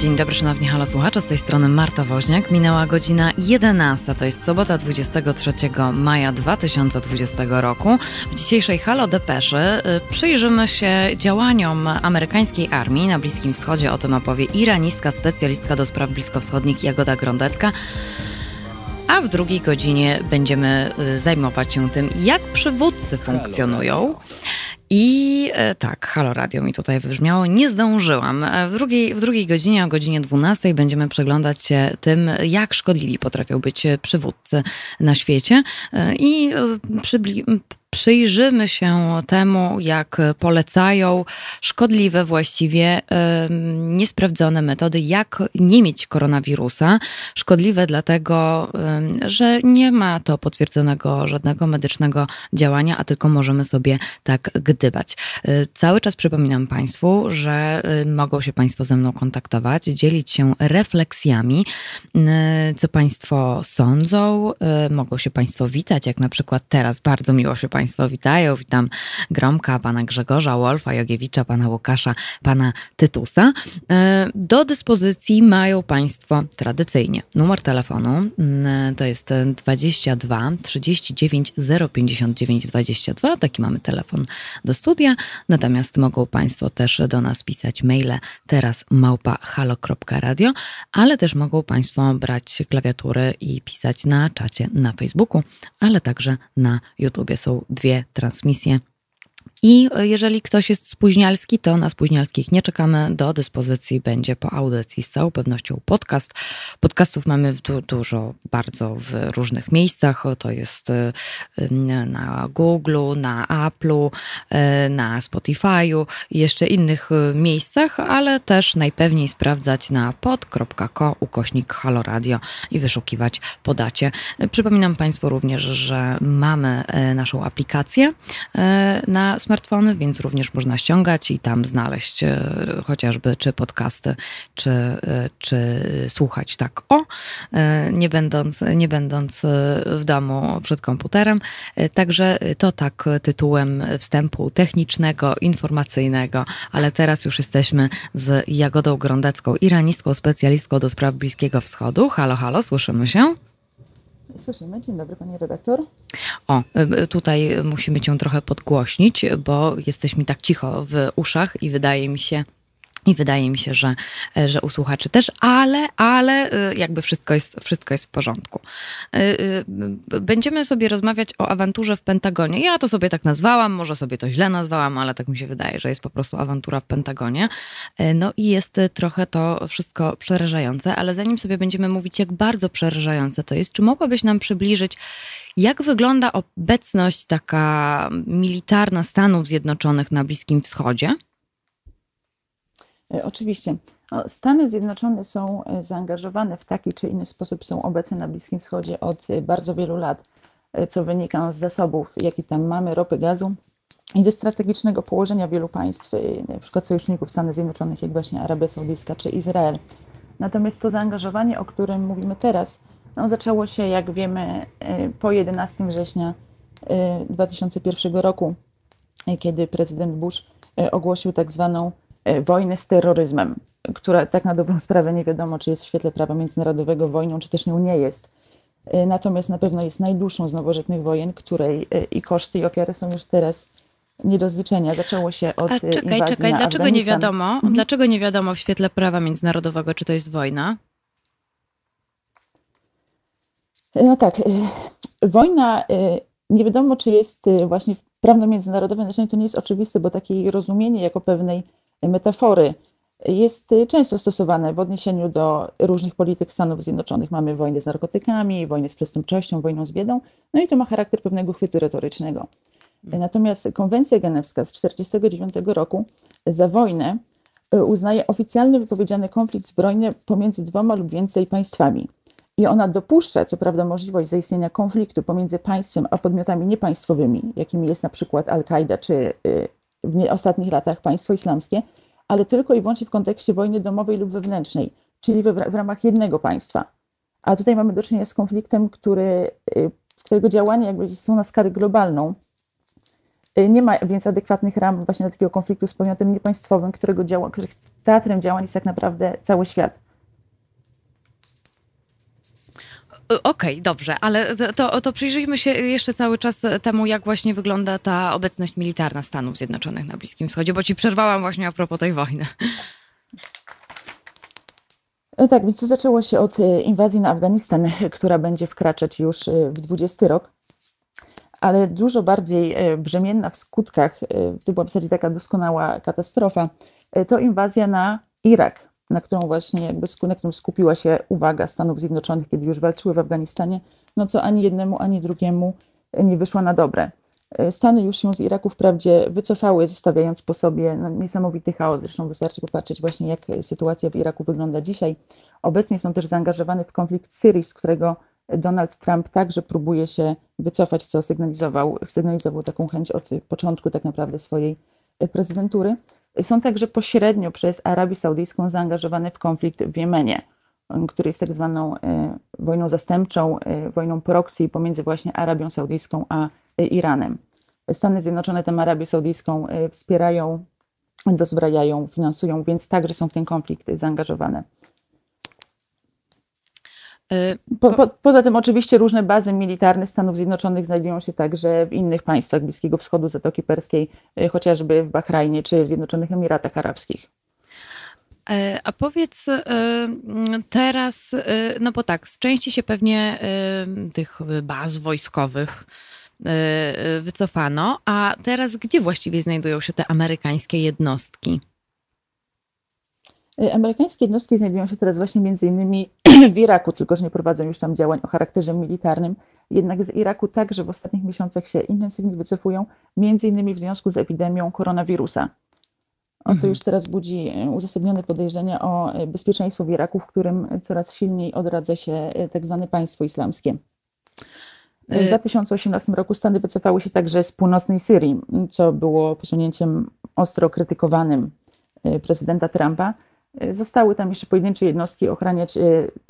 Dzień dobry, szanowni halo słuchacze, z tej strony Marta Woźniak. Minęła godzina 11, to jest sobota 23 maja 2020 roku. W dzisiejszej Halo Depeszy y, przyjrzymy się działaniom amerykańskiej armii na Bliskim Wschodzie. O tym opowie iranistka specjalistka do spraw bliskowschodnich Jagoda Grondecka. A w drugiej godzinie będziemy y, zajmować się tym, jak przywódcy funkcjonują. I e, tak, Halo Radio mi tutaj wybrzmiało, nie zdążyłam. E, w drugiej, w drugiej godzinie, o godzinie 12 będziemy przeglądać się tym, jak szkodliwi potrafią być przywódcy na świecie e, i przybli- przyjrzymy się temu, jak polecają szkodliwe, właściwie niesprawdzone metody, jak nie mieć koronawirusa. Szkodliwe dlatego, że nie ma to potwierdzonego żadnego medycznego działania, a tylko możemy sobie tak gdybać. E, cały czas przypominam Państwu, że e, mogą się Państwo ze mną kontaktować, dzielić się refleksjami, e, co Państwo sądzą. Mogą się Państwo witać, jak na przykład teraz. Bardzo miło się Państwu Państwo witają. Witam Gromka, pana Grzegorza, Wolfa Jogiewicza, pana Łukasza, pana Tytusa. E, do dyspozycji mają Państwo tradycyjnie numer telefonu, mm, to jest 22 39 059 22, taki mamy telefon do studia, natomiast mogą Państwo też do nas pisać maile teraz małpa halo.radio, ale też mogą Państwo brać klawiatury i pisać na czacie na Facebooku, ale także na YouTubie są dwie transmisje i jeżeli ktoś jest spóźnialski, to na spóźnialskich nie czekamy. Do dyspozycji będzie po audycji z całą pewnością podcast. Podcastów mamy du dużo, bardzo w różnych miejscach. To jest y, na Google, na Apple'u, y, na Spotify'u i jeszcze innych y, miejscach, ale też najpewniej sprawdzać na pod.co ukośnik Halo Radio i wyszukiwać podacie. Przypominam Państwu również, że mamy naszą aplikację na smartfony, więc również można ściągać i tam znaleźć e, chociażby czy podcasty, czy, e, czy słuchać tak o, e, nie będąc, nie będąc w domu przed komputerem. Także to tak tytułem wstępu technicznego, informacyjnego, ale teraz już jesteśmy z Jagodą Grondecką, iranistką specjalistką do spraw Bliskiego Wschodu. Halo, halo, słyszymy się? Słyszymy. Dzień dobry, pani redaktor. O, y, y, tutaj musimy cię trochę podgłośnić, bo jesteś mi tak cicho w uszach i wydaje mi się, i wydaje mi się, że, że u słuchaczy też, ale, ale y, jakby wszystko jest, wszystko jest w porządku. Y, będziemy sobie rozmawiać o awanturze w Pentagonie. Ja to sobie tak nazwałam, może sobie to źle nazwałam, ale tak mi się wydaje, że jest po prostu awantura w Pentagonie. No i jest trochę to wszystko przerażające, ale zanim sobie będziemy mówić, jak bardzo przerażające to jest, czy mogłabyś nam przybliżyć, jak wygląda obecność taka militarna Stanów Zjednoczonych na Bliskim Wschodzie? E, oczywiście. Stany Zjednoczone są e, zaangażowane w taki czy inny sposób, są obecne na Bliskim Wschodzie od e, bardzo wielu lat, co wynika z zasobów, jakie tam mamy, ropy, gazu i ze strategicznego położenia wielu państw, przykład sojuszników Stanów Zjednoczonych, jak właśnie Arabia Saudyjska czy Izrael. Natomiast to zaangażowanie, o którym mówimy teraz, no, zaczęło się, jak wiemy, po 11 września 2001 roku, kiedy prezydent Bush ogłosił tak zwaną wojny z terroryzmem, która tak na dobrą sprawę nie wiadomo, czy jest w świetle prawa międzynarodowego wojną, czy też nią nie jest. E, natomiast na pewno jest najdłuższą z nowożytnych wojen, której e, i koszty i ofiary są już teraz nie do zliczenia. Zaczęło się od A czekaj, czekaj, dlaczego nie wiadomo? Mhm. Dlaczego nie wiadomo w świetle prawa międzynarodowego, czy to jest wojna? No tak, wojna nie wiadomo, czy jest właśnie prawno międzynarodowe znaczenie to nie jest oczywiste, bo takie rozumienie jako pewnej metafory jest często stosowane w odniesieniu do różnych polityk Stanów Zjednoczonych. Mamy wojnę z narkotykami, wojnę z przestępczością, wojną z biedą, no i to ma charakter pewnego chwytu retorycznego. Natomiast konwencja genewska z 1949 roku za wojnę uznaje oficjalny wypowiedziany konflikt zbrojny pomiędzy dwoma lub więcej państwami. I ona dopuszcza, co prawda, możliwość zaistnienia konfliktu pomiędzy państwem a podmiotami niepaństwowymi, jakimi jest na przykład Al-Kaida czy y, w ostatnich latach państwo islamskie, ale tylko i wyłącznie w kontekście wojny domowej lub wewnętrznej, czyli w, ramach jednego państwa. A tutaj mamy do czynienia z konfliktem, który, y, którego działania jakby są na skalę globalną. Nie ma więc adekwatnych ram właśnie do takiego konfliktu z podmiotem niepaństwowym, którego działa, których teatrem działań jest tak naprawdę cały świat. Okej, okay, dobrze, ale to, to przyjrzyjmy się jeszcze cały czas temu, jak właśnie wygląda ta obecność militarna Stanów Zjednoczonych na Bliskim Wschodzie, bo ci przerwałam właśnie a propos tej wojny. E, tak, więc to zaczęło się od e, inwazji na Afganistan, która będzie wkraczać już e, w 20 rok, ale dużo bardziej brzemienna w skutkach, to była w zasadzie taka doskonała katastrofa, to inwazja na Irak, na którą właśnie jakby na którym skupiła się uwaga Stanów Zjednoczonych, kiedy już walczyły w Afganistanie, no co ani jednemu, ani drugiemu nie wyszła na dobre. Stany już się z Iraku wprawdzie wycofały, zostawiając po sobie no, niesamowity chaos. Zresztą wystarczy popatrzeć właśnie, jak sytuacja w Iraku wygląda dzisiaj. Obecnie są też zaangażowane w konflikt Syrii, z którego Donald Trump także próbuje się wycofać, co sygnalizował, sygnalizował taką chęć od początku tak naprawdę swojej prezydentury. Są także pośrednio przez Arabię Saudyjską zaangażowane w konflikt w Jemenie, który jest tak zwaną e, wojną zastępczą, e, wojną proxy pomiędzy właśnie Arabią Saudyjską a e, Iranem. Stany Zjednoczone tę Arabię Saudyjską wspierają, dozbrajają, finansują, więc także są w ten konflikt zaangażowane. Po, po, poza tym oczywiście różne bazy militarne Stanów Zjednoczonych znajdują się także w innych państwach Bliskiego Wschodu, Zatoki Perskiej, y, chociażby w Bahrajnie czy w Zjednoczonych Emiratach Arabskich. E, a powiedz y, teraz, y, no bo tak, z części się pewnie tych baz wojskowych wycofano, a teraz gdzie właściwie znajdują się te amerykańskie jednostki? Y, amerykańskie jednostki znajdują się teraz właśnie między innymi w Iraku, tylko że nie prowadzą już tam działań o charakterze militarnym. Jednak z Iraku także w ostatnich miesiącach się intensywnie wycofują, między innymi w związku z epidemią koronawirusa. O co mhm. już teraz budzi y, uzasadnione podejrzenia o y, bezpieczeństwo w Iraku, w którym coraz silniej odradza się tak zwane państwo islamskie. W 2018 roku Stany wycofały się także z północnej Syrii, co było posunięciem ostro krytykowanym prezydenta Trumpa. Zostały tam jeszcze pojedyncze jednostki ochraniać e,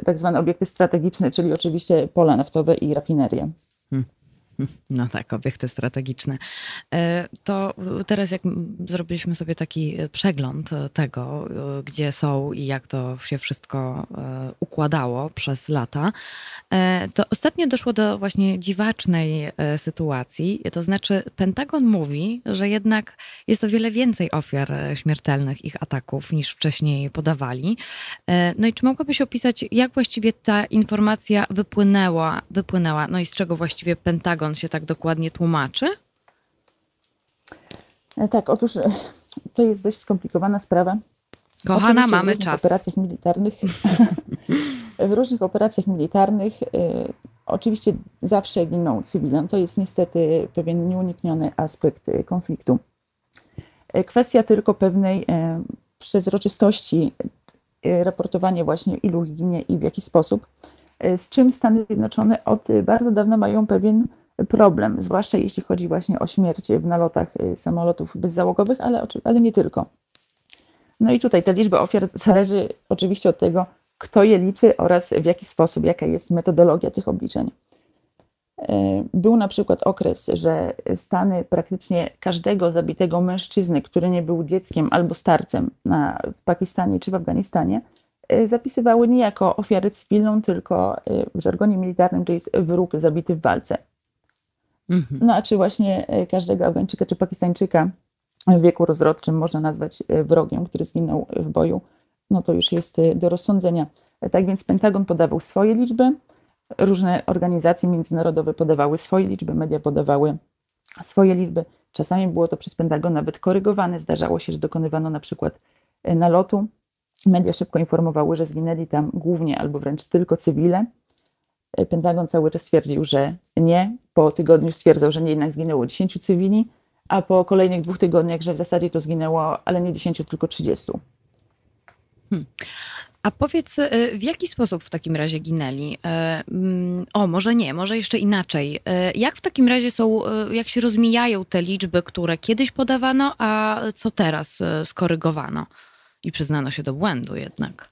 tak zwane obiekty strategiczne, czyli oczywiście pola naftowe i rafinerie. No tak, obiekty strategiczne. E, to teraz, jak zrobiliśmy sobie taki przegląd tego, gdzie są i jak to się wszystko e, układało przez lata, e, to ostatnio doszło do właśnie dziwacznej sytuacji. To znaczy, Pentagon mówi, że jednak jest o wiele więcej ofiar śmiertelnych ich ataków niż wcześniej podawali. No i czy mogłabyś opisać, jak właściwie ta informacja wypłynęła, wypłynęła no i z czego właściwie Pentagon on się tak dokładnie tłumaczy? E, tak, otóż e, to jest dość skomplikowana sprawa. Kochana, Oczywiście mamy w czas. operacjach militarnych, w różnych operacjach militarnych y, oczywiście zawsze giną cywile. To jest niestety pewien nieunikniony aspekt konfliktu. Kwestia tylko pewnej y, przezroczystości, y, raportowania właśnie ilu ginie i w jaki sposób, z czym Stany Zjednoczone od bardzo dawna mają pewien problem, zwłaszcza jeśli chodzi właśnie o śmierć w nalotach y, samolotów bezzałogowych, ale, ale nie tylko. No i tutaj ta liczba ofiar zależy oczywiście od tego, kto je liczy oraz w jaki sposób, jaka jest metodologia tych obliczeń. Y, był na przykład okres, że Stany praktycznie każdego zabitego mężczyzny, który nie był dzieckiem albo starcem na, w Pakistanie czy w Afganistanie, y, zapisywały nie jako ofiarę cywilną, tylko w żargonie militarnym to jest wróg zabity w walce. Mhm. No a czy właśnie e, każdego Afgańczyka czy Pakistańczyka w wieku rozrodczym można nazwać e, wrogiem, który zginął w boju, no to już jest e, do rozsądzenia. Tak więc Pentagon podawał swoje liczby, różne organizacje międzynarodowe podawały swoje liczby, media podawały swoje liczby. Czasami było to przez Pentagon nawet korygowane. Zdarzało się, że dokonywano na przykład nalotu. Media szybko informowały, że zginęli tam głównie albo wręcz tylko cywile. Pentagon cały czas twierdził, że nie. Po tygodniu stwierdzał, że nie, jednak zginęło 10 cywili, a po kolejnych dwóch tygodniach, że w zasadzie to zginęło, ale nie 10, tylko 30. Hmm. A powiedz, y, w jaki sposób w takim razie ginęli? Y, mm, o, może nie, może jeszcze inaczej. Jak w takim razie są, jak się rozmijają te liczby, które kiedyś podawano, a co teraz skorygowano i przyznano się do błędu jednak?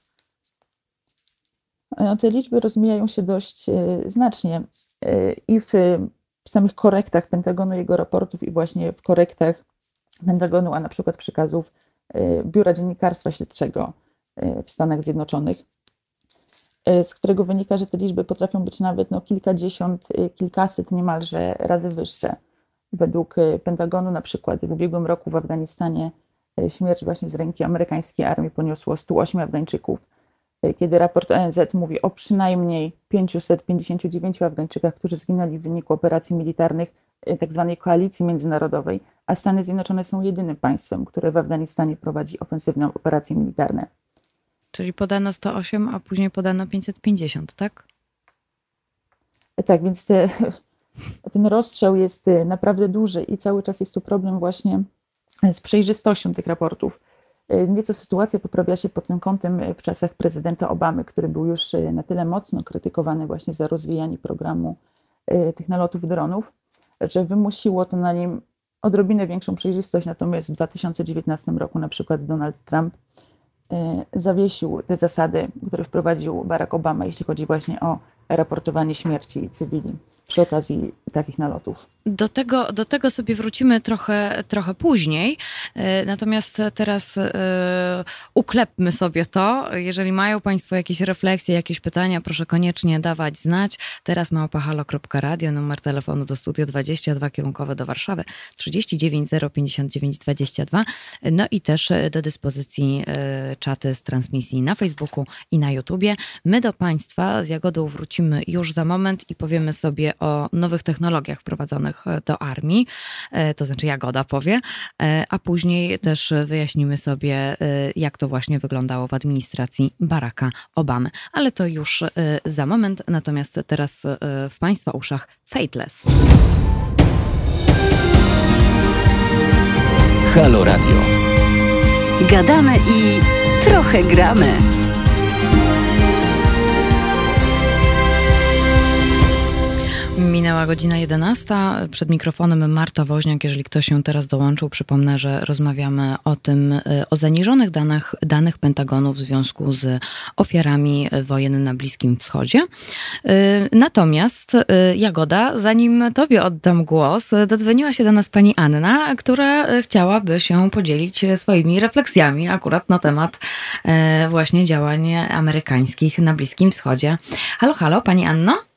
Te liczby rozmijają się dość e, znacznie. E, I w samych korektach Pentagonu, jego raportów i właśnie w korektach Pentagonu, a na przykład przekazów Biura Dziennikarstwa Śledczego w Stanach Zjednoczonych, z którego wynika, że te liczby potrafią być nawet no, kilkadziesiąt, kilkaset niemalże razy wyższe. Według Pentagonu na przykład w ubiegłym roku w Afganistanie śmierć właśnie z ręki amerykańskiej armii poniosło 108 Afgańczyków, kiedy raport ONZ mówi o przynajmniej 559 Afgańczykach, którzy zginęli w wyniku operacji militarnych tzw. Tak koalicji międzynarodowej, a Stany Zjednoczone są jedynym państwem, które w Afganistanie prowadzi ofensywne operacje militarne. Czyli podano 108, a później podano 550, tak? Tak, więc te, ten rozstrzał jest naprawdę duży i cały czas jest tu problem właśnie z przejrzystością tych raportów. Nieco sytuacja poprawia się pod tym kątem w czasach prezydenta Obamy, który był już na tyle mocno krytykowany właśnie za rozwijanie programu e, tych nalotów dronów, że wymusiło to na nim odrobinę większą przejrzystość. Natomiast w 2019 roku na przykład Donald Trump e, zawiesił te zasady, które wprowadził Barack Obama, jeśli chodzi właśnie o raportowanie śmierci cywili przy okazji takich nalotów. Do tego, do tego sobie wrócimy trochę, trochę później. E, natomiast teraz e, uklepmy sobie to. Jeżeli mają Państwo jakieś refleksje, jakieś pytania, proszę koniecznie dawać znać. Teraz małpahalo.radio, numer telefonu do studio 22 kierunkowe do Warszawy 39 059 22. No i też do dyspozycji e, czaty z transmisji na Facebooku i na YouTubie. My do Państwa z Jagodą wrócimy już za moment i powiemy sobie o nowych technologiach wprowadzonych do armii, e, to znaczy Jagoda powie, e, a później też wyjaśnimy sobie, e, jak to właśnie wyglądało w administracji Baracka Obamy. Ale to już za moment, natomiast teraz w Państwa uszach Fateless. Halo Radio. Gadamy i trochę gramy. Minęła godzina 11. Przed mikrofonem Marta Woźniak. Jeżeli ktoś się teraz dołączył, przypomnę, że rozmawiamy o tym, y, o zaniżonych danych, danych Pentagonu w związku z ofiarami wojen na Bliskim Wschodzie. Y, natomiast y, Jagoda, zanim Tobie oddam głos, dodzwoniła się do nas pani Anna, która chciałaby się podzielić swoimi refleksjami akurat na temat właśnie działań amerykańskich na Bliskim Wschodzie. Halo, halo, pani Anno?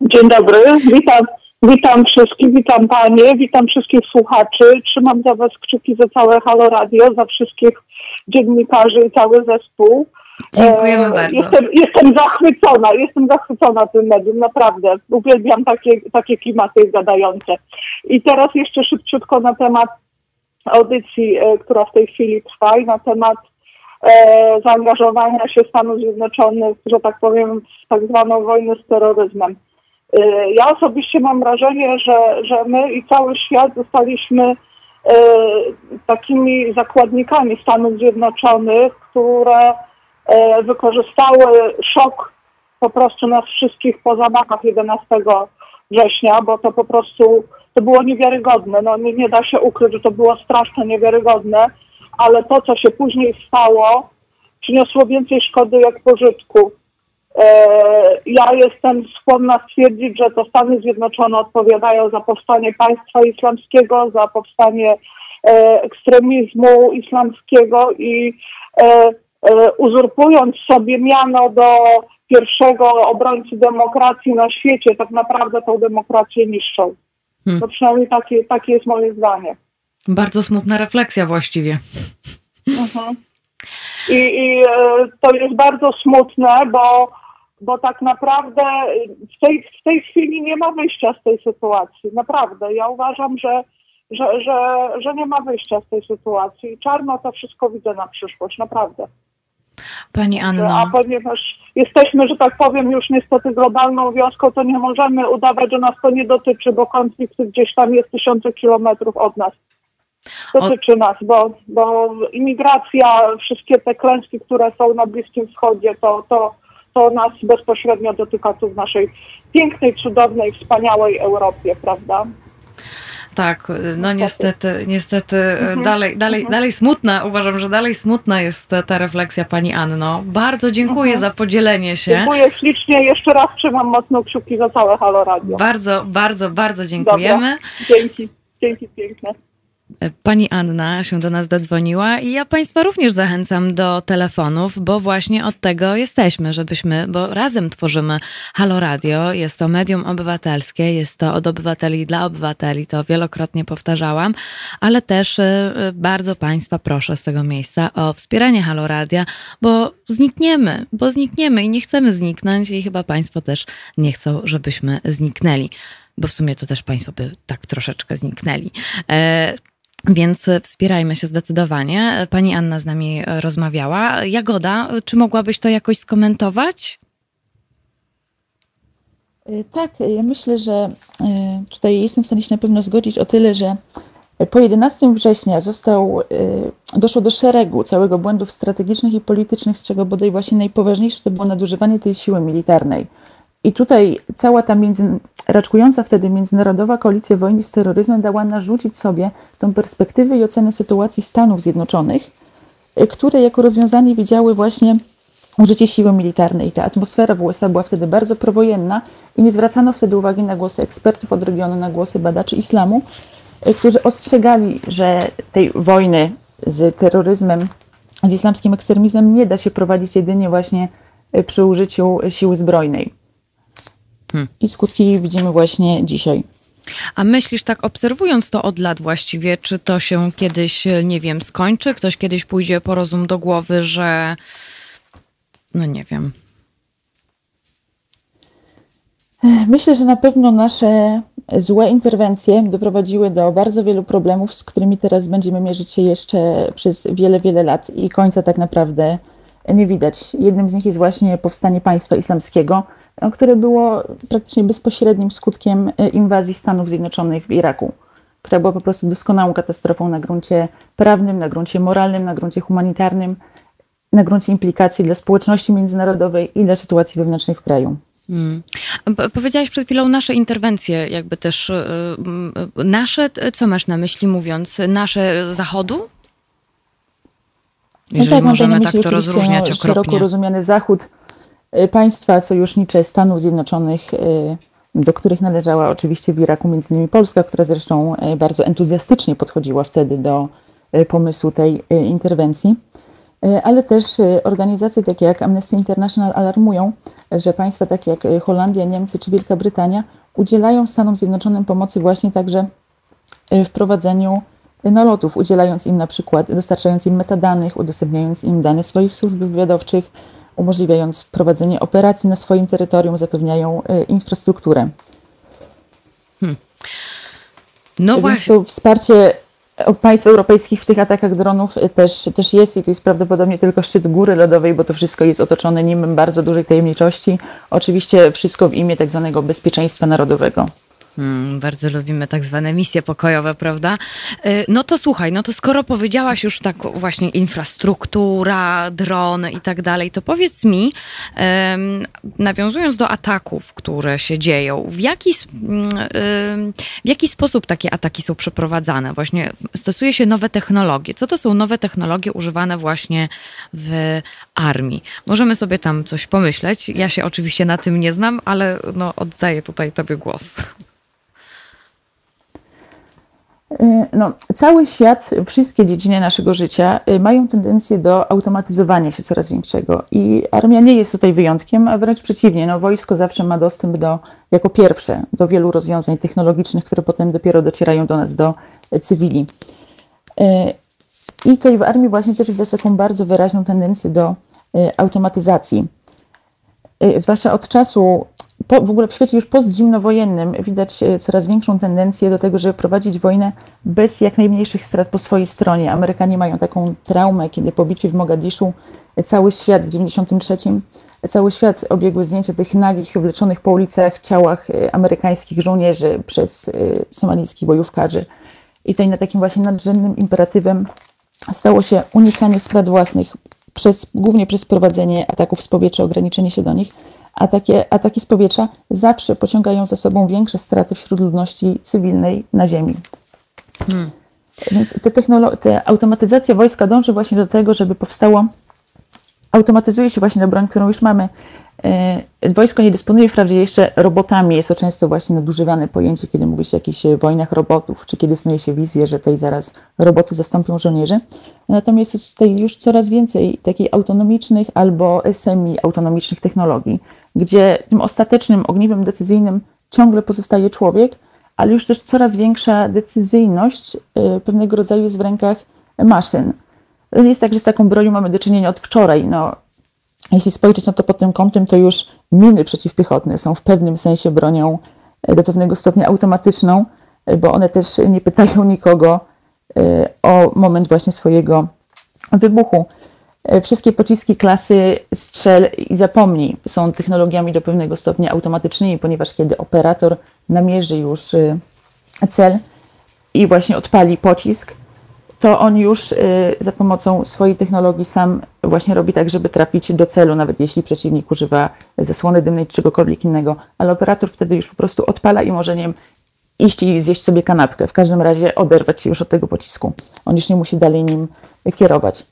Dzień dobry, witam, witam wszystkich, witam Panie, witam wszystkich słuchaczy. Trzymam za Was kciuki za całe Halo Radio, za wszystkich dziennikarzy i cały zespół. Dziękujemy e, bardzo. Jestem, jestem zachwycona, jestem zachwycona tym medium, naprawdę. Uwielbiam takie, takie klimaty gadające. I teraz jeszcze szybciutko na temat audycji, e, która w tej chwili trwa i na temat e, zaangażowania się Stanów Zjednoczonych, że tak powiem, w tak zwaną wojnę z terroryzmem. Y, ja osobiście mam wrażenie, że, że my i cały świat zostaliśmy y, takimi zakładnikami Stanów Zjednoczonych, które y, wykorzystały szok po prostu nas wszystkich po zamachach 11 września, bo to po prostu to było niewiarygodne. No, nie, nie da się ukryć, że to było strasznie niewiarygodne, ale to, co się później stało, przyniosło więcej szkody jak pożytku. E, ja jestem skłonna stwierdzić, że to Stany Zjednoczone odpowiadają za powstanie państwa islamskiego, za powstanie e, ekstremizmu islamskiego i e, uzurpując sobie miano do pierwszego obrońcy demokracji na świecie, tak naprawdę tą demokrację niszczą. Hmm. To przynajmniej takie, takie jest moje zdanie. Bardzo smutna refleksja właściwie. Mhm. I, I, to jest bardzo smutne, bo bo tak naprawdę w tej, w tej chwili nie ma wyjścia z tej sytuacji. Naprawdę. Ja uważam, że, że, że, że nie ma wyjścia z tej sytuacji. I czarno to wszystko widzę na przyszłość, naprawdę. Pani Anno. A ponieważ jesteśmy, że tak powiem, już niestety globalną wioską, to nie możemy udawać, że nas to nie dotyczy, bo konflikt gdzieś tam jest tysiące kilometrów od nas. Dotyczy od... nas, bo, bo imigracja, wszystkie te klęski, które są na Bliskim Wschodzie, to, to, to nas bezpośrednio dotyka tu w naszej pięknej, cudownej, wspaniałej Europie, prawda? tak, no niestety, niestety Mhm. dalej, dalej, Mhm. dalej smutna, uważam, że dalej smutna jest ta refleksja pani Anno. Bardzo dziękuję Mhm. za podzielenie się. Dziękuję ślicznie. Jeszcze raz trzymam mocno kciuki za całe Halo Radio. Bardzo, bardzo, bardzo dziękujemy. Dzięki. Dzięki piękne. Pani Anna się do nas dodzwoniła i ja Państwa również zachęcam do telefonów, bo właśnie od tego jesteśmy, żebyśmy, bo razem tworzymy Halo Radio. Jest to medium obywatelskie, jest to od obywateli dla obywateli, to wielokrotnie powtarzałam, ale też y, y, bardzo Państwa proszę z tego miejsca o wspieranie Halo Radia, bo znikniemy, bo znikniemy i nie chcemy zniknąć i chyba Państwo też nie chcą, żebyśmy zniknęli. Bo w sumie to też Państwo by tak troszeczkę zniknęli. E, więc wspierajmy się zdecydowanie. Pani Anna z nami rozmawiała. Jagoda, czy mogłabyś to jakoś skomentować? Y, Tak, ja myślę, że tutaj jestem w stanie się na pewno zgodzić o tyle, że po 11 września został, doszło do szeregu całego błędów strategicznych i politycznych, z czego bodaj właśnie najpoważniejsze to było nadużywanie tej siły militarnej. I tutaj cała ta między, raczkująca wtedy międzynarodowa koalicja wojny z terroryzmem dała narzucić sobie tą perspektywę i ocenę sytuacji Stanów Zjednoczonych, y, które jako rozwiązanie widziały właśnie użycie siły militarnej. Ta atmosfera w USA była wtedy bardzo prowojenna i nie zwracano wtedy uwagi na głosy ekspertów od regionu, na głosy badaczy islamu, y, którzy ostrzegali, że tej wojny z terroryzmem, z islamskim ekstremizmem nie da się prowadzić jedynie właśnie y, przy użyciu siły zbrojnej. Hmm. I skutki widzimy właśnie dzisiaj. A myślisz tak, obserwując to od lat właściwie, czy to się kiedyś, nie wiem, skończy? Ktoś kiedyś pójdzie po rozum do głowy, że. No nie wiem. Myślę, że na pewno nasze złe interwencje doprowadziły do bardzo wielu problemów, z którymi teraz będziemy mierzyć się jeszcze przez wiele, wiele lat i końca tak naprawdę nie widać. Jednym z nich jest właśnie powstanie państwa islamskiego, które było praktycznie bezpośrednim skutkiem e, inwazji Stanów Zjednoczonych w Iraku, która była po prostu doskonałą katastrofą na gruncie prawnym, na gruncie moralnym, na gruncie humanitarnym, na gruncie implikacji dla społeczności międzynarodowej i dla sytuacji wewnętrznej w kraju. Hmm. Powiedziałaś przed chwilą nasze interwencje, jakby też y, nasze, co masz na myśli mówiąc, nasze zachodu? Jeżeli no tak, możemy tak to rozróżniać no, szeroko okropnie. rozumiany Zachód, państwa sojusznicze Stanów Zjednoczonych, y, do których należała oczywiście w Iraku innymi Polska, która zresztą y, bardzo entuzjastycznie podchodziła wtedy do y, pomysłu tej y, interwencji. Y, Ale też y, organizacje takie jak Amnesty International alarmują, że państwa takie jak y, Holandia, Niemcy czy Wielka Brytania udzielają Stanom Zjednoczonym pomocy właśnie także y, w prowadzeniu nalotów, udzielając im na przykład, dostarczając im metadanych, udostępniając im dane swoich służb wywiadowczych, umożliwiając prowadzenie operacji na swoim terytorium, zapewniają y, infrastrukturę. No Więc właśnie. to wsparcie e, państw europejskich w tych atakach dronów y, też, też jest i to jest prawdopodobnie tylko szczyt góry lodowej, bo to wszystko jest otoczone nim bardzo dużej tajemniczości. Oczywiście wszystko w imię tak zwanego bezpieczeństwa narodowego. Hmm, bardzo lubimy tak zwane misje pokojowe, prawda? Y, No to słuchaj, no to skoro powiedziałaś już tak właśnie infrastruktura, drony i tak dalej, to powiedz mi, nawiązując do ataków, które się dzieją, w jaki, mm, w jaki sposób takie ataki są przeprowadzane? Właśnie stosuje się nowe technologie. Co to są nowe technologie używane właśnie w armii? Możemy sobie tam coś pomyśleć. Ja się oczywiście na tym nie znam, ale no, oddaję tutaj tobie głos. Y, No, cały świat, wszystkie dziedziny naszego życia y, mają tendencję do automatyzowania się coraz większego i armia nie jest tutaj wyjątkiem, a wręcz przeciwnie, no, wojsko zawsze ma dostęp do, jako pierwsze do wielu rozwiązań technologicznych, które potem dopiero docierają do nas, do y, cywili. Y, I tutaj w armii właśnie też widać taką bardzo wyraźną tendencję do y, automatyzacji. Zwłaszcza od czasu, po, w ogóle w świecie już postzimnowojennym widać y, coraz większą tendencję do tego, żeby prowadzić wojnę bez jak najmniejszych strat po swojej stronie. Amerykanie mają taką traumę, kiedy po bitwie w Mogadiszu y, cały świat w 93 y, cały świat obiegły zdjęcia tych nagich, wleczonych po ulicach ciałach amerykańskich żołnierzy przez somalijskich bojówkarzy. I tutaj na takim właśnie nadrzędnym imperatywem stało się unikanie strat własnych, przez, głównie przez prowadzenie ataków z powietrza, ograniczenie się do nich, a takie ataki z powietrza zawsze pociągają za sobą większe straty wśród ludności cywilnej na ziemi. Hmm. Więc te, te automatyzacja wojska dąży właśnie do tego, żeby powstało, automatyzuje się właśnie na broń, którą już mamy. E, wojsko nie dysponuje wprawdzie jeszcze robotami, jest to często właśnie nadużywane pojęcie, kiedy mówi się o jakichś wojnach robotów, czy kiedy snuje się wizję, że tutaj zaraz roboty zastąpią żołnierzy. Natomiast jest tutaj już coraz więcej takich autonomicznych albo semi-autonomicznych technologii, gdzie tym ostatecznym ogniwem decyzyjnym ciągle pozostaje człowiek, ale już też coraz większa decyzyjność y, pewnego rodzaju jest w rękach maszyn. Jest tak, że z taką bronią mamy do czynienia od wczoraj. No, jeśli spojrzeć na to pod tym kątem, to już miny przeciwpiechotne są w pewnym sensie bronią y, do pewnego stopnia automatyczną, y, bo one też nie pytają nikogo o moment właśnie swojego wybuchu. Wszystkie pociski klasy strzel i zapomnij są technologiami do pewnego stopnia automatycznymi, ponieważ kiedy operator namierzy już y, cel i właśnie odpali pocisk, to on już y, za pomocą swojej technologii sam właśnie robi tak, żeby trafić do celu, nawet jeśli przeciwnik używa zasłony dymnej czy czegokolwiek innego, ale operator wtedy już po prostu odpala i może wiem, iść i zjeść sobie kanapkę. W każdym razie oderwać się już od tego pocisku. On już nie musi dalej nim kierować.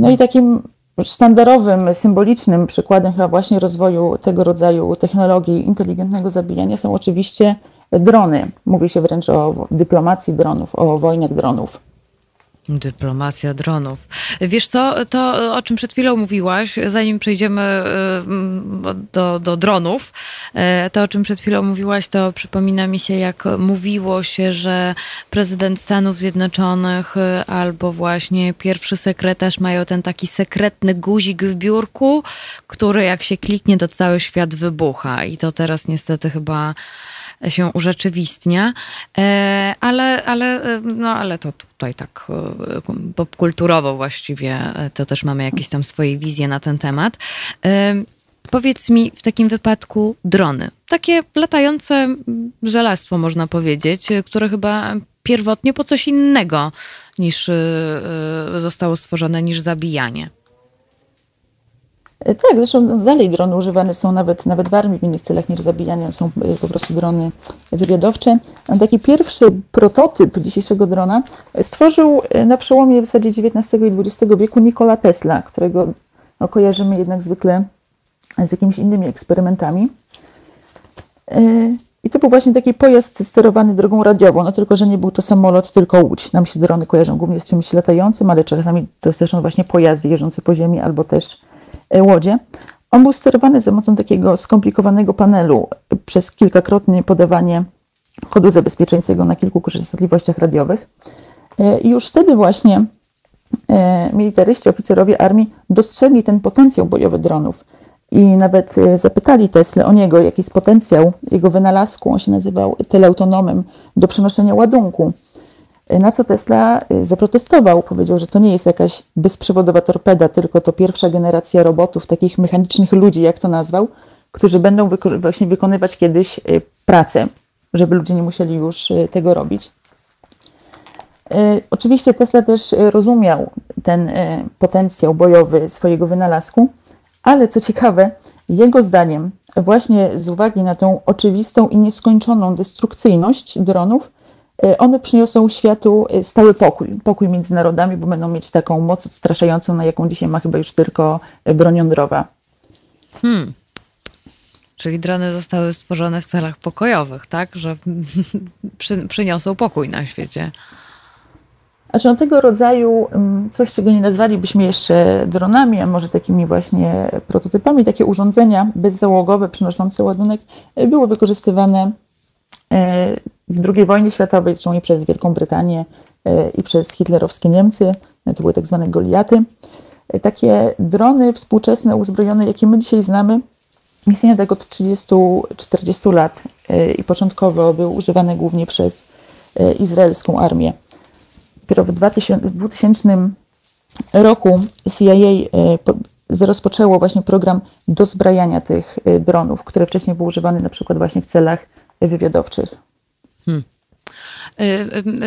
No i takim sztandarowym, symbolicznym przykładem chyba właśnie rozwoju tego rodzaju technologii inteligentnego zabijania są oczywiście drony. Mówi się wręcz o dyplomacji dronów, o wojnach dronów. Dyplomacja dronów. Wiesz co, to o czym przed chwilą mówiłaś, zanim przejdziemy y, do, do dronów, y, to o czym przed chwilą mówiłaś, to przypomina mi się, jak mówiło się, że prezydent Stanów Zjednoczonych y, albo właśnie pierwszy sekretarz mają ten taki sekretny guzik w biurku, który jak się kliknie, to cały świat wybucha. I to teraz niestety chyba się urzeczywistnia, e, ale, ale, e, no, ale to tutaj tak e, popkulturowo właściwie to też mamy jakieś tam swoje wizje na ten temat. Powiedz mi w takim wypadku drony. Takie latające żelastwo, można powiedzieć, które chyba pierwotnie po coś innego niż zostało stworzone, niż zabijanie. E, tak, zresztą dalej drony używane są nawet, nawet w armii w innych celach niż zabijania, są e, po prostu drony wywiadowcze. Taki pierwszy prototyp dzisiejszego drona stworzył e, na przełomie w zasadzie XIX i XX wieku Nikola Tesla, którego no, kojarzymy jednak zwykle z jakimiś innymi eksperymentami. I to był właśnie taki pojazd sterowany drogą radiową, no tylko, że nie był to samolot, tylko łódź. Nam się drony kojarzą głównie z czymś latającym, ale czasami to też właśnie pojazdy jeżdżące po ziemi albo też łodzie. On był sterowany za pomocą takiego skomplikowanego panelu przez kilkakrotne podawanie kodu zabezpieczeńcego na kilku częstotliwościach radiowych. E, I już wtedy właśnie e, militaryści, oficerowie armii dostrzegli ten potencjał bojowy dronów i nawet zapytali Tesla o niego, jaki jest potencjał jego wynalazku. On się nazywał teleautonomem do przenoszenia ładunku. Na co Tesla y, zaprotestował, powiedział, że to nie jest jakaś bezprzewodowa torpeda, tylko to pierwsza generacja robotów, takich mechanicznych ludzi, jak to nazwał, którzy będą wyko właśnie wykonywać kiedyś y, pracę, żeby ludzie nie musieli już y, tego robić. Oczywiście Tesla też rozumiał ten potencjał bojowy swojego wynalazku, ale co ciekawe, jego zdaniem, właśnie z uwagi na tą oczywistą i nieskończoną destrukcyjność dronów, one przyniosą światu e, stały pokój, pokój między narodami, bo będą mieć taką moc odstraszającą, na jaką dzisiaj ma chyba już tylko e, broń jądrowa. Hmm. Czyli drony zostały stworzone w celach pokojowych, tak? Że przy, przyniosą pokój na świecie. Znaczy no tego rodzaju mm, coś, czego nie nazwalibyśmy jeszcze dronami, a może takimi właśnie prototypami, takie urządzenia bezzałogowe przynoszące ładunek były wykorzystywane w II wojnie światowej, zresztą przez Wielką Brytanię e, i przez hitlerowskie Niemcy, e, to były tak zwane Goliaty. E, takie drony współczesne, uzbrojone, jakie my dzisiaj znamy, istnieją tak od 30-40 lat i początkowo były używane głównie przez izraelską armię. Dopiero w 2000 roku CIA rozpoczęło właśnie program dozbrajania tych dronów, które wcześniej były używane na przykład właśnie w celach wywiadowczych. Hmm.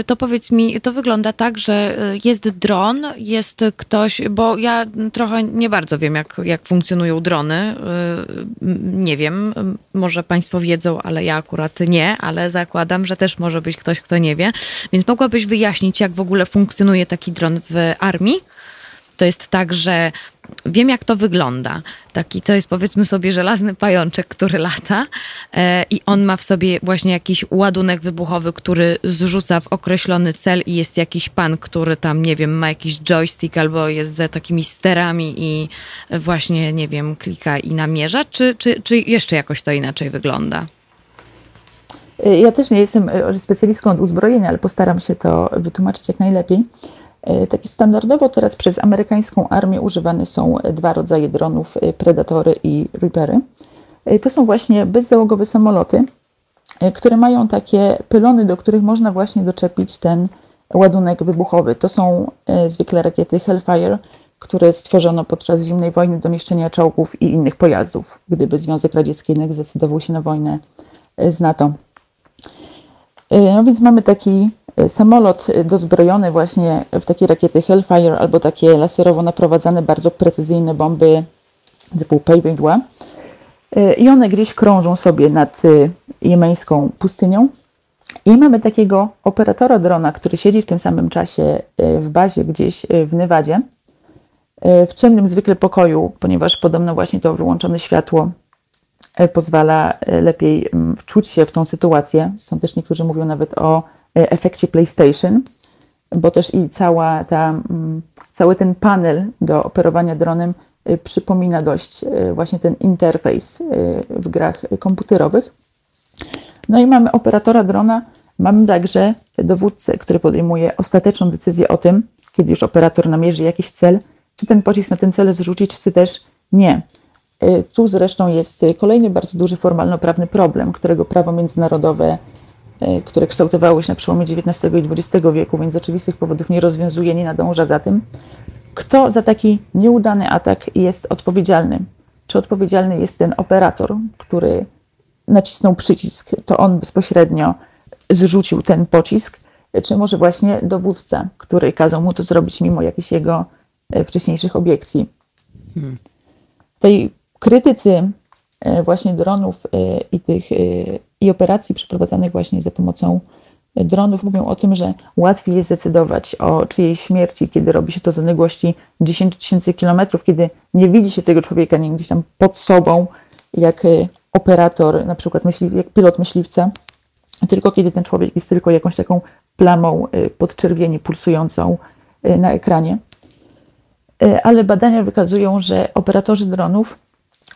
to powiedz mi, to wygląda tak, że jest dron, jest ktoś, bo ja trochę nie bardzo wiem, jak, jak funkcjonują drony. Nie wiem, może Państwo wiedzą, ale ja akurat nie, ale zakładam, że też może być ktoś, kto nie wie. Więc mogłabyś wyjaśnić, jak w ogóle funkcjonuje taki dron w armii? To jest tak, że wiem, jak to wygląda. Taki to jest powiedzmy sobie żelazny pajączek, który lata e, i on ma w sobie właśnie jakiś ładunek wybuchowy, który zrzuca w określony cel i jest jakiś pan, który tam, nie wiem, ma jakiś joystick albo jest za takimi sterami i właśnie, nie wiem, klika i namierza, czy, czy, czy jeszcze jakoś to inaczej wygląda? Ja też nie jestem e, specjalistką od uzbrojenia, ale postaram się to wytłumaczyć jak najlepiej. E, Taki standardowo teraz przez amerykańską armię używane są dwa rodzaje dronów, e, Predatory i Reapery. To są właśnie bezzałogowe samoloty, które mają takie pylony, do których można właśnie doczepić ten ładunek wybuchowy. To są zwykle rakiety Hellfire, które stworzono podczas zimnej wojny do niszczenia czołgów i innych pojazdów, gdyby Związek Radziecki jednak zdecydował się na wojnę z NATO. No więc mamy taki e, samolot dozbrojony właśnie w takie rakiety Hellfire albo takie laserowo naprowadzane bardzo precyzyjne bomby typu e, I one gdzieś krążą sobie nad e, jemeńską pustynią. I mamy takiego operatora drona, który siedzi w tym samym czasie w bazie gdzieś w Nevadzie, w ciemnym zwykle pokoju, ponieważ podobno właśnie to wyłączone światło pozwala lepiej mm, wczuć się w tą sytuację. Są też niektórzy mówią nawet o efekcie PlayStation, bo też i cała ta, mm, cały ten panel do operowania dronem przypomina dość właśnie ten interfejs w grach komputerowych. No i mamy operatora drona, mamy także dowódcę, który podejmuje ostateczną decyzję o tym, kiedy już operator namierzy jakiś cel, czy ten pocisk na ten cel zrzucić, czy też nie. Tu zresztą jest kolejny bardzo duży formalno-prawny problem, którego prawo międzynarodowe, które kształtowało się na przełomie XIX i XX wieku, więc z oczywistych powodów nie rozwiązuje, nie nadąża za tym. Kto za taki nieudany atak jest odpowiedzialny? Czy odpowiedzialny jest ten operator, który nacisnął przycisk, to on bezpośrednio zrzucił ten pocisk, czy może właśnie dowódca, który kazał mu to zrobić mimo jakichś jego e, wcześniejszych obiekcji? Hmm. Tej krytycy e, właśnie dronów e, i tych e, i operacji przeprowadzanych właśnie za pomocą dronów mówią o tym, że łatwiej jest zdecydować o czyjej śmierci, kiedy robi się to z odległości 10 tysięcy kilometrów, kiedy nie widzi się tego człowieka nie gdzieś tam pod sobą, jak operator, na przykład myśli, jak pilot myśliwca, tylko kiedy ten człowiek jest tylko jakąś taką plamą podczerwieni pulsującą na ekranie. Ale badania wykazują, że operatorzy dronów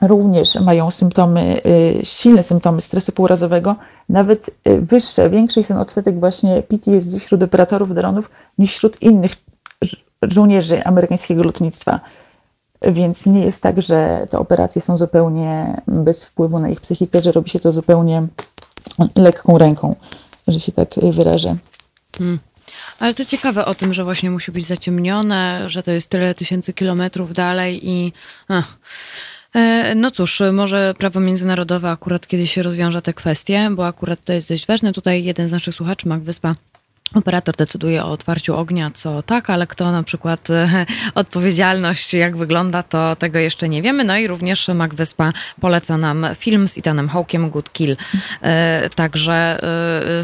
również mają symptomy, y, silne symptomy stresu półrazowego, nawet y, wyższe, większy jest ten odsetek właśnie PTSD wśród operatorów dronów niż wśród innych żołnierzy amerykańskiego lotnictwa. Więc nie jest tak, że te operacje są zupełnie bez wpływu na ich psychikę, że robi się to zupełnie lekką ręką, że się tak wyrażę. Hmm. Ale to ciekawe o tym, że właśnie musi być zaciemnione, że to jest tyle tysięcy kilometrów dalej i. Ach. E, no cóż, może prawo międzynarodowe akurat kiedyś się rozwiąże te kwestie, bo akurat to jest dość ważne. Tutaj jeden z naszych słuchaczy, Mark Wyspa, Operator decyduje o otwarciu ognia, co tak, ale kto na przykład e, odpowiedzialność, jak wygląda, to tego jeszcze nie wiemy. No i również Mac Wyspa poleca nam film z Ethanem Hawkiem, Good Kill. E, także e,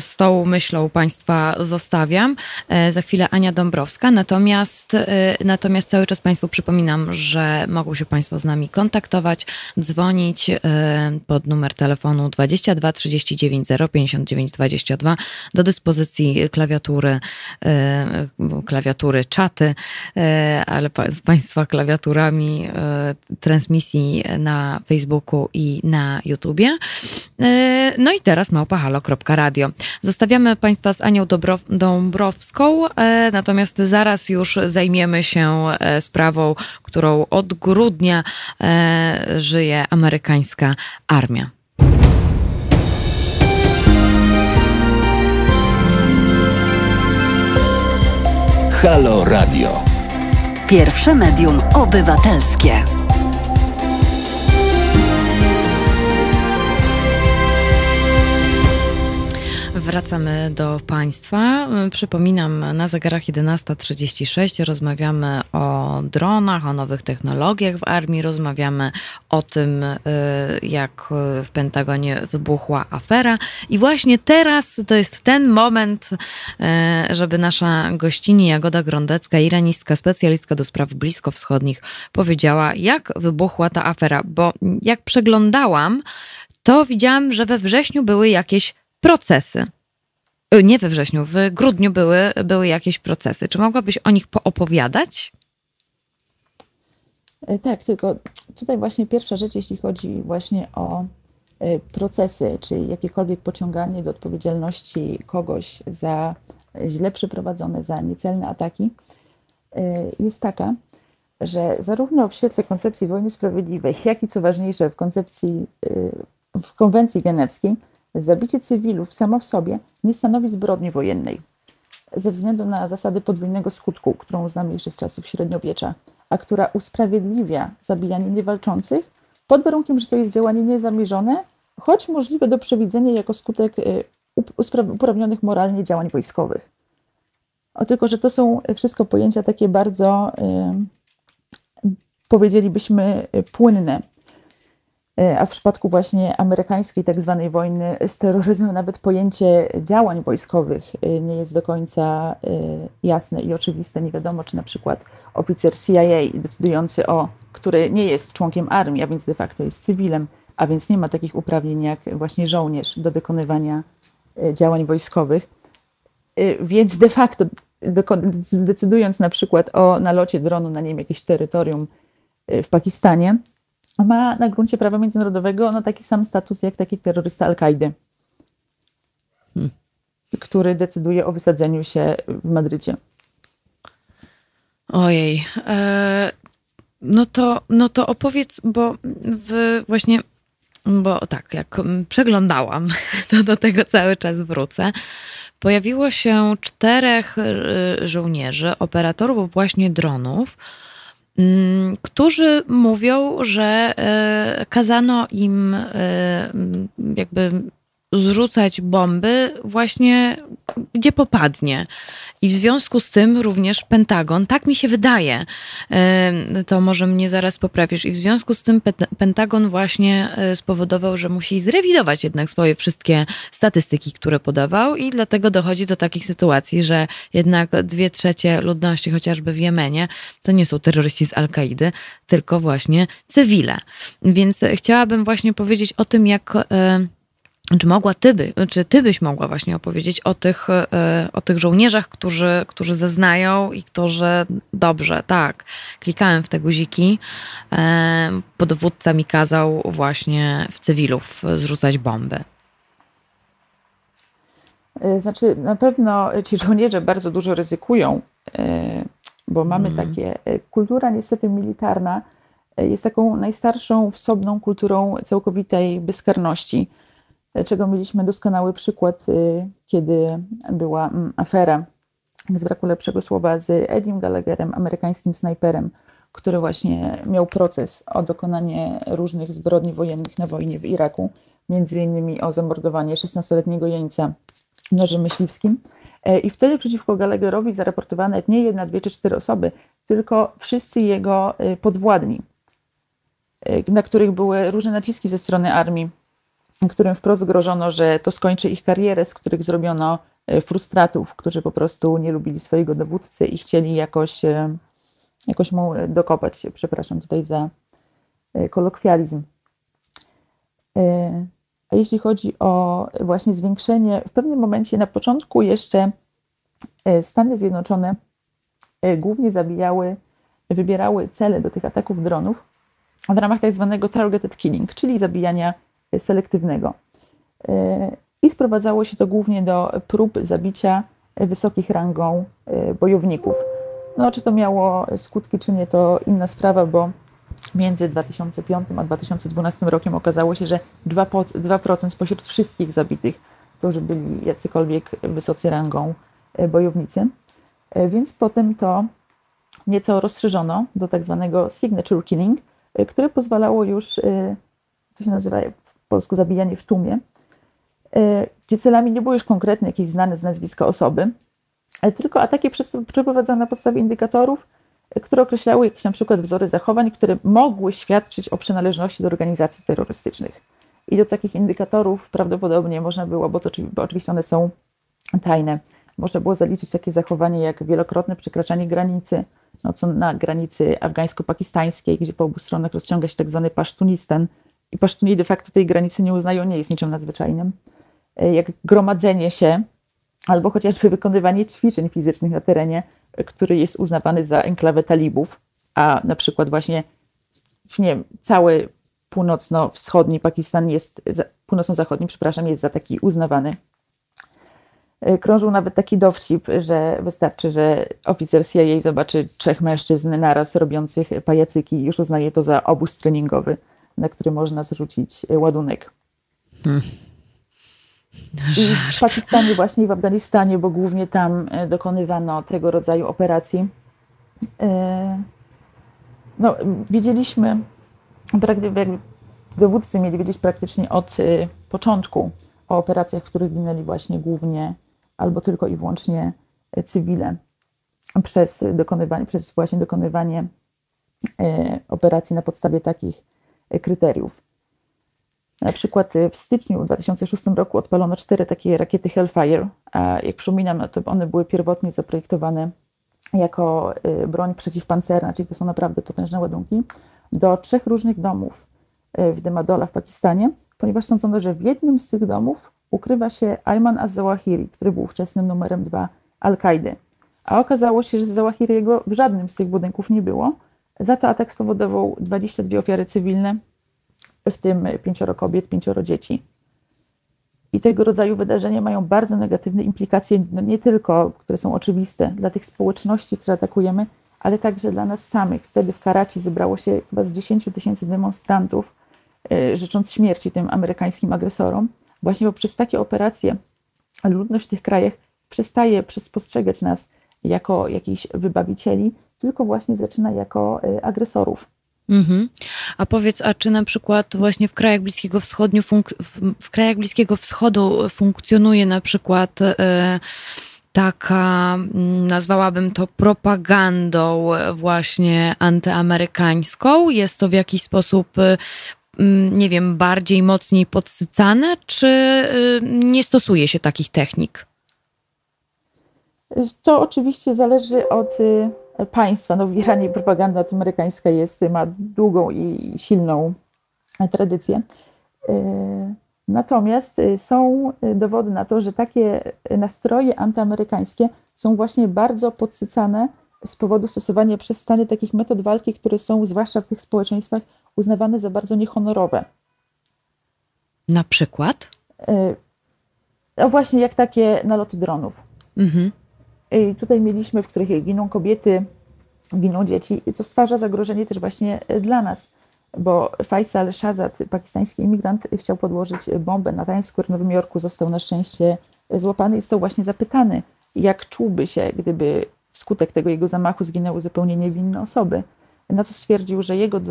z tą myślą Państwa zostawiam. Za chwilę Ania Dąbrowska. Natomiast, natomiast cały czas Państwu przypominam, że mogą się Państwo z nami kontaktować, dzwonić pod numer telefonu 22 39 059 22 do dyspozycji klawiatury klawiatury, e, klawiatury, czaty, e, ale z Państwa klawiaturami e, transmisji na Facebooku i na YouTubie. No i teraz małpahalo.radio. Zostawiamy Państwa z Anią Dąbrowską, natomiast zaraz już zajmiemy się sprawą, którą od grudnia żyje amerykańska armia. Halo Radio. Pierwsze medium obywatelskie. Wracamy do Państwa. Przypominam, na zegarach 11.36 rozmawiamy o dronach, o nowych technologiach w armii, rozmawiamy o tym, y, jak w Pentagonie wybuchła afera. I właśnie teraz to jest ten moment, y, żeby nasza gościni Jagoda Grondecka, iranistka, specjalistka do spraw bliskowschodnich, powiedziała, jak wybuchła ta afera. Bo jak przeglądałam, to widziałam, że we wrześniu były jakieś procesy. Y, nie we wrześniu, w grudniu były, były jakieś procesy. Czy mogłabyś o nich poopowiadać? E, tak, tylko tutaj właśnie pierwsza rzecz, jeśli chodzi właśnie o e, procesy, czy jakiekolwiek pociąganie do odpowiedzialności kogoś za źle przeprowadzone, za niecelne ataki, e, jest taka, że zarówno w świetle koncepcji wojny sprawiedliwej, jak i co ważniejsze w koncepcji, w konwencji genewskiej, Zabicie cywilów samo w sobie nie stanowi zbrodni wojennej ze względu na zasady podwójnego skutku, którą znamy jeszcze z czasów średniowiecza, a która usprawiedliwia zabijanie niewalczących pod warunkiem, że to jest działanie niezamierzone, choć możliwe do przewidzenia jako skutek y, uprawnionych moralnie działań wojskowych. O tylko, że to są wszystko pojęcia takie bardzo, powiedzielibyśmy, y, płynne E, a w przypadku właśnie amerykańskiej tak zwanej wojny z terroryzmem nawet pojęcie działań wojskowych e, nie jest do końca e, jasne i oczywiste. Nie wiadomo, czy na przykład oficer CIA decydujący o, który nie jest członkiem armii, a więc de facto jest cywilem, a więc nie ma takich uprawnień jak właśnie żołnierz do wykonywania działań wojskowych. Więc de facto decydując na przykład o nalocie dronu na nie wiem, jakieś terytorium w Pakistanie, ma na gruncie prawa międzynarodowego no, taki sam status jak taki terrorysta Al-Kaidy, hmm. który decyduje o wysadzeniu się w Madrycie. Ojej. E, no, to, no to opowiedz, bo właśnie, bo tak, jak przeglądałam, to do tego cały czas wrócę. Pojawiło się czterech e, żołnierzy, operatorów właśnie dronów, którzy mówią, że e, kazano im e, jakby zrzucać bomby właśnie gdzie popadnie. I w związku z tym również Pentagon, tak mi się wydaje, to może mnie zaraz poprawisz, i w związku z tym Pentagon właśnie e, spowodował, że musi zrewidować jednak swoje wszystkie statystyki, które podawał, i dlatego dochodzi do takich sytuacji, że jednak dwie trzecie ludności, chociażby w Jemenie, to nie są terroryści z Al-Kaidy, tylko właśnie cywile. Więc chciałabym właśnie powiedzieć o tym, jak e, czy mogła ty, by, czy ty byś mogła właśnie opowiedzieć o tych, e, o tych żołnierzach, którzy, którzy zeznają i którzy dobrze, tak, klikałem w te guziki, e, bo dowódca mi kazał właśnie w cywilów zrzucać bomby. E, znaczy, na pewno ci żołnierze bardzo dużo ryzykują, bo mamy mm. takie. Kultura niestety militarna jest taką najstarszą, wsobną kulturą całkowitej bezkarności czego mieliśmy doskonały przykład, y, kiedy była mm, afera, z braku lepszego słowa, z Edim Gallagherem, amerykańskim snajperem, który właśnie miał proces o dokonanie różnych zbrodni wojennych na wojnie w Iraku, między innymi o zamordowanie 16-letniego jeńca nożem myśliwskim. E, I wtedy przeciwko Gallagherowi zaraportowano nie jedna, dwie czy cztery osoby, tylko wszyscy jego y, podwładni, y, na których były różne naciski ze strony armii którym wprost grożono, że to skończy ich karierę, z których zrobiono e, frustratów, którzy po prostu nie lubili swojego dowódcy i chcieli jakoś, e, jakoś mu dokopać. Przepraszam tutaj za e, kolokwializm. A jeśli chodzi o właśnie zwiększenie, w pewnym momencie na początku jeszcze Stany Zjednoczone głównie zabijały, wybierały cele do tych ataków dronów w ramach tak zwanego targeted killing, czyli zabijania selektywnego. E, I sprowadzało się to głównie do prób zabicia wysokich rangą e, bojowników. No, czy to miało skutki, czy nie, to inna sprawa, bo między 2005 a 2012 rokiem okazało się, że 2%, spośród wszystkich zabitych już byli jacykolwiek wysocy rangą e, bojownicy. Więc potem to nieco rozszerzono do tak zwanego signature killing, które pozwalało już, co się nazywa polsku zabijanie w tłumie, gdzie celami nie było już konkretne jakieś znane z nazwiska osoby, tylko ataki przeprowadzane na podstawie indykatorów, które określały jakieś na przykład wzory zachowań, które mogły świadczyć o przynależności do organizacji terrorystycznych. I do takich indykatorów prawdopodobnie można było, bo, to, bo oczywiście one są tajne, można było zaliczyć takie zachowanie jak wielokrotne przekraczanie granicy, no co na granicy afgańsko-pakistańskiej, gdzie po obu stronach rozciąga się tak zwany Pasztunistan. I Pasztuni de facto tej granicy nie uznają, nie jest niczym nadzwyczajnym. E, jak gromadzenie się, albo chociażby wykonywanie ćwiczeń fizycznych na terenie, który jest uznawany za enklawę talibów, a na przykład właśnie nie wiem, cały północno-wschodni Pakistan jest, północno-zachodni, przepraszam, jest za taki uznawany. E, krążył nawet taki dowcip, że wystarczy, że oficer CIA zobaczy trzech mężczyzn naraz robiących pajacyki i już uznaje to za obóz treningowy, na który można zrzucić ładunek. Hmm. I w Pakistanie właśnie i w Afganistanie, bo głównie tam e, dokonywano tego rodzaju operacji. E, no, wiedzieliśmy, dowódcy mieli wiedzieć praktycznie od e, początku o operacjach, w których ginęli właśnie głównie albo tylko i wyłącznie cywile przez dokonywanie, przez właśnie dokonywanie operacji na podstawie takich kryteriów. Na przykład y, w styczniu 2006 roku odpalono cztery takie rakiety Hellfire, a jak przypominam, no to one były pierwotnie zaprojektowane jako y, broń przeciwpancerna, czyli to są naprawdę potężne ładunki, do trzech różnych domów y, w Demadola w Pakistanie, ponieważ sądzono, że w jednym z tych domów ukrywa się Ayman az-Zawahiri, który był ówczesnym numerem dwa Al-Kaidy. A okazało się, że Zawahiriego w żadnym z tych budynków nie było. Za to atak spowodował 22 ofiary cywilne, w tym pięcioro kobiet, pięcioro dzieci. I tego rodzaju wydarzenia mają bardzo negatywne implikacje, no nie tylko, które są oczywiste dla tych społeczności, które atakujemy, ale także dla nas samych. Wtedy w Karachi zebrało się chyba z 10 tysięcy demonstrantów, e, życząc śmierci tym amerykańskim agresorom. Właśnie poprzez takie operacje ludność w tych krajach przestaje postrzegać nas jako jakichś wybawicieli, tylko właśnie zaczyna jako e, agresorów. Mhm. A powiedz, a czy na przykład właśnie w krajach Bliskiego Wschodu, w krajach Bliskiego Wschodu funkcjonuje na przykład e, taka, mm, nazwałabym to propagandą właśnie antyamerykańską? Jest to w jakiś sposób e, mm, nie wiem, bardziej, mocniej podsycane, czy nie stosuje się takich technik? To oczywiście zależy od państwa. No w Iranie propaganda amerykańska jest, ma długą i silną tradycję. E, natomiast e, są dowody na to, że takie nastroje antyamerykańskie są właśnie bardzo podsycane z powodu stosowania przez Stany takich metod walki, które są, zwłaszcza w tych społeczeństwach, uznawane za bardzo niehonorowe. Na przykład? E, no właśnie jak takie naloty dronów. Mhm. I tutaj mieliśmy, w których giną kobiety, giną dzieci, co stwarza zagrożenie też właśnie dla nas, bo Faisal Shazad, pakistański imigrant, chciał podłożyć bombę na Times Square w Nowym Jorku. Został na szczęście złapany i został właśnie zapytany, jak czułby się, gdyby wskutek tego jego zamachu zginęły zupełnie niewinne osoby. Na co stwierdził, że jego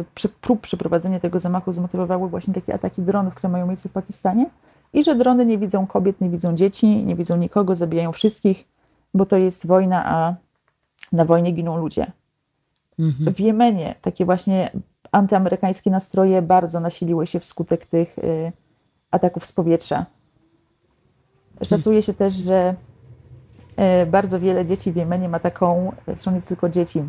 prób przeprowadzenia tego zamachu zmotywowały właśnie takie ataki dronów, które mają miejsce w Pakistanie i że drony nie widzą kobiet, nie widzą dzieci, nie widzą nikogo, zabijają wszystkich bo to jest wojna, a na wojnie giną ludzie. Mhm. W Jemenie takie właśnie antyamerykańskie nastroje bardzo nasiliły się wskutek tych y, ataków z powietrza. Szacuje się też, że y, bardzo wiele dzieci w Jemenie ma taką, zresztą nie tylko dzieci,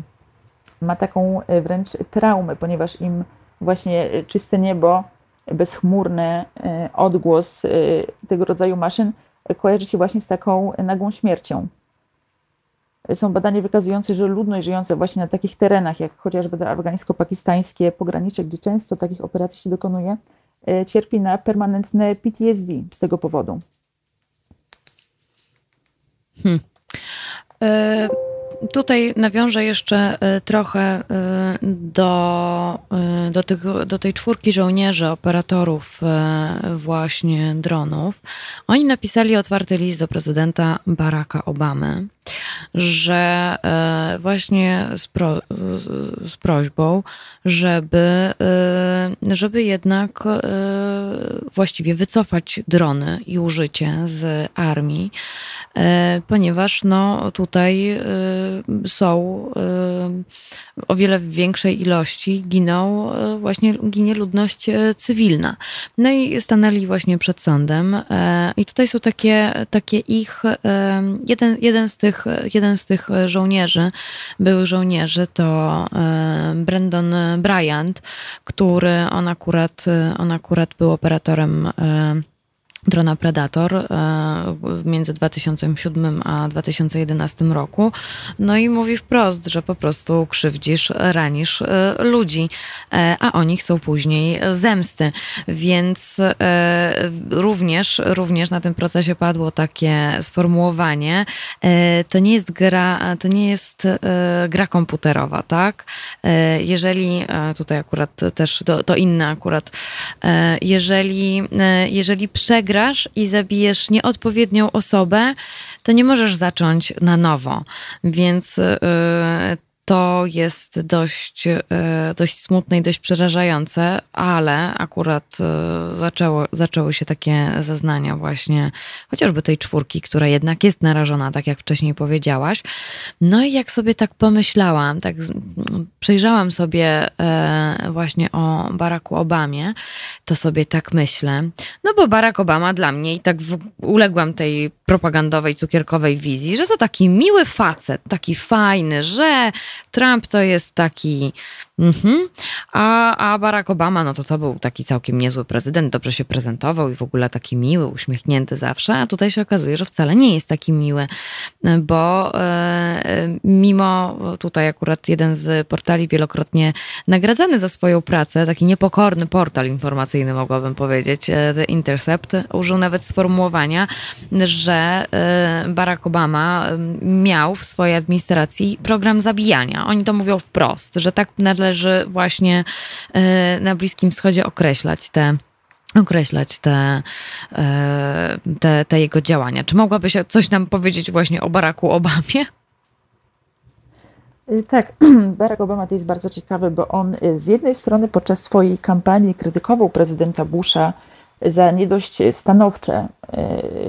ma taką y, wręcz traumę, ponieważ im właśnie czyste niebo, bezchmurny odgłos tego rodzaju maszyn kojarzy się właśnie z taką nagłą śmiercią są badania wykazujące, że ludność żyjąca właśnie na takich terenach, jak chociażby afgańsko-pakistańskie pogranicze, gdzie często takich operacji się dokonuje, e, cierpi na permanentne PTSD z tego powodu. Hmm. E, tutaj nawiążę jeszcze e, trochę do, do, tych, do tej czwórki żołnierzy, operatorów właśnie dronów. Oni napisali otwarty list do prezydenta Baracka Obamy że e, właśnie z, pro, z prośbą, żeby, e, żeby jednak e, właściwie wycofać drony i użycie z armii, ponieważ no, tutaj są o wiele większej ilości giną właśnie ginie ludność cywilna. No i stanęli właśnie przed sądem i tutaj są takie, takie ich jeden, jeden z tych jeden z tych żołnierzy, byłych żołnierzy, to e, Brandon Bryant, który on akurat, on akurat był operatorem e, drona Predator e, między 2007 a 2011 roku. No i mówi wprost, że po prostu krzywdzisz, ranisz e, ludzi, e, a oni chcą później zemsty. Więc również, również na tym procesie padło takie sformułowanie, to nie jest gra, to nie jest gra komputerowa, tak? Jeżeli, tutaj akurat też, to, to inne akurat, jeżeli, jeżeli przegra wygrasz i zabijesz nieodpowiednią osobę, to nie możesz zacząć na nowo. Więc yy, to jest dość, e, dość smutne i dość przerażające, ale akurat e, zaczęło, zaczęły się takie zeznania właśnie chociażby tej czwórki, która jednak jest narażona, tak jak wcześniej powiedziałaś. No i jak sobie tak pomyślałam, tak przejrzałam sobie e, właśnie o Baracku Obamie, to sobie tak myślę, no bo Barack Obama dla mnie i tak uległam tej propagandowej, cukierkowej wizji, że to taki miły facet, taki fajny, że Trump to jest taki Mhm. A, a Barack Obama, no to to był taki całkiem niezły prezydent, dobrze się prezentował i w ogóle taki miły, uśmiechnięty zawsze, a tutaj się okazuje, że wcale nie jest taki miły, bo e, mimo tutaj akurat jeden z portali wielokrotnie nagradzany za swoją pracę, taki niepokorny portal informacyjny mogłabym powiedzieć, e, The Intercept, użył nawet sformułowania, że e, Barack Obama miał w swojej administracji program zabijania. Oni to mówią wprost, że tak należy właśnie e, na Bliskim Wschodzie określać te określać te, e, te, te jego działania. Czy mogłabyś coś nam powiedzieć właśnie o Baracku Obamie? Y, tak, Barack Obama to jest bardzo ciekawy, bo on y, z jednej strony podczas swojej kampanii krytykował prezydenta Busha za nie dość stanowcze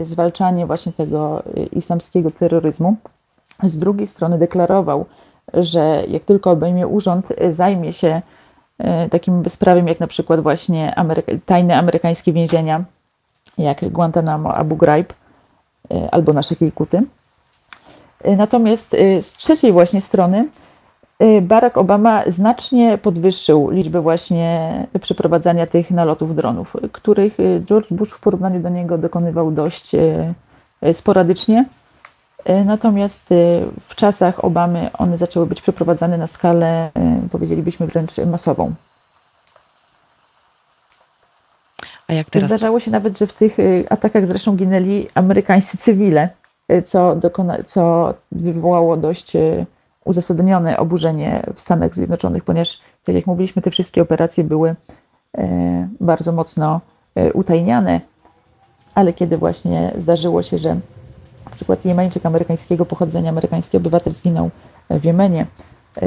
y, zwalczanie właśnie tego islamskiego terroryzmu. Z drugiej strony deklarował, że jak tylko obejmie urząd, zajmie się e, takim bezprawiem, jak na przykład właśnie Ameryka tajne amerykańskie więzienia, jak Guantanamo, Abu Ghraib e, albo nasze Kiejkuty. Natomiast z trzeciej właśnie strony Barack Obama znacznie podwyższył liczbę właśnie przeprowadzania tych nalotów dronów, których George Bush w porównaniu do niego dokonywał dość sporadycznie natomiast e, w czasach Obamy one zaczęły być przeprowadzane na skalę, e, powiedzielibyśmy wręcz masową. A jak teraz? Zdarzało się nawet, że w tych atakach zresztą ginęli amerykańscy cywile, co, dokona, co wywołało dość uzasadnione oburzenie w Stanach Zjednoczonych, ponieważ, tak jak mówiliśmy, te wszystkie operacje były bardzo mocno utajniane, ale kiedy właśnie zdarzyło się, że na przykład Jemeńczyk amerykańskiego pochodzenia, amerykański obywatel zginął w Jemenie,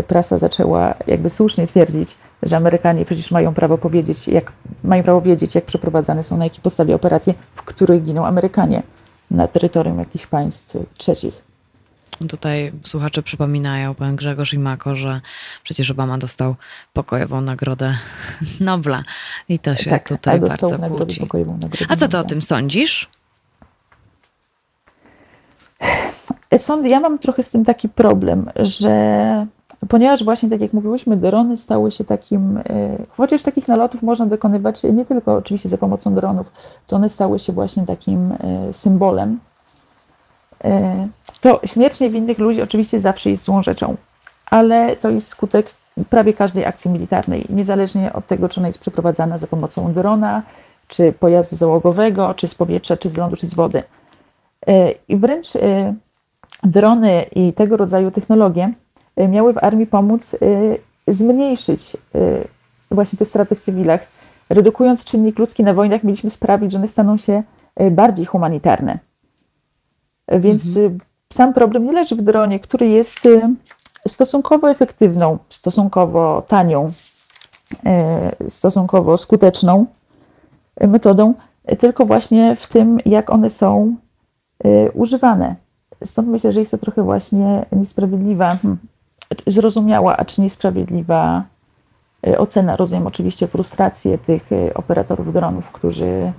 prasa zaczęła jakby słusznie twierdzić, że Amerykanie przecież mają prawo powiedzieć, jak, mają prawo wiedzieć, jak przeprowadzane są, na jakiej podstawie operacje, w których giną Amerykanie na terytorium jakichś państw trzecich. Tutaj słuchacze przypominają, pan Grzegorz i Mako, że przecież Obama dostał pokojową nagrodę Nobla i to się tak, tutaj bardzo kłóci. A co ty o tym sądzisz? Sąd, ja mam trochę z tym taki problem, że ponieważ właśnie, tak jak mówiłyśmy, drony stały się takim, e, chociaż takich nalotów można dokonywać nie tylko oczywiście za pomocą dronów, to one stały się właśnie takim e, symbolem. E, to śmierć niewinnych ludzi oczywiście zawsze jest złą rzeczą, ale to jest skutek prawie każdej akcji militarnej, niezależnie od tego, czy ona jest przeprowadzana za pomocą drona, czy pojazdu załogowego, czy z powietrza, czy z lądu, czy z wody. I wręcz drony i tego rodzaju technologie y, miały w armii pomóc zmniejszyć właśnie te straty w cywilach. Redukując czynnik ludzki na wojnach, mieliśmy sprawić, że one staną się bardziej humanitarne. Więc mhm. sam problem nie leży w dronie, który jest stosunkowo efektywną, stosunkowo tanią, stosunkowo skuteczną metodą, tylko właśnie w tym, jak one są używane. Stąd myślę, że jest to trochę właśnie niesprawiedliwa, hmm, zrozumiała, a czy niesprawiedliwa e, ocena. Rozumiem oczywiście frustrację tych e, operatorów dronów, którzy,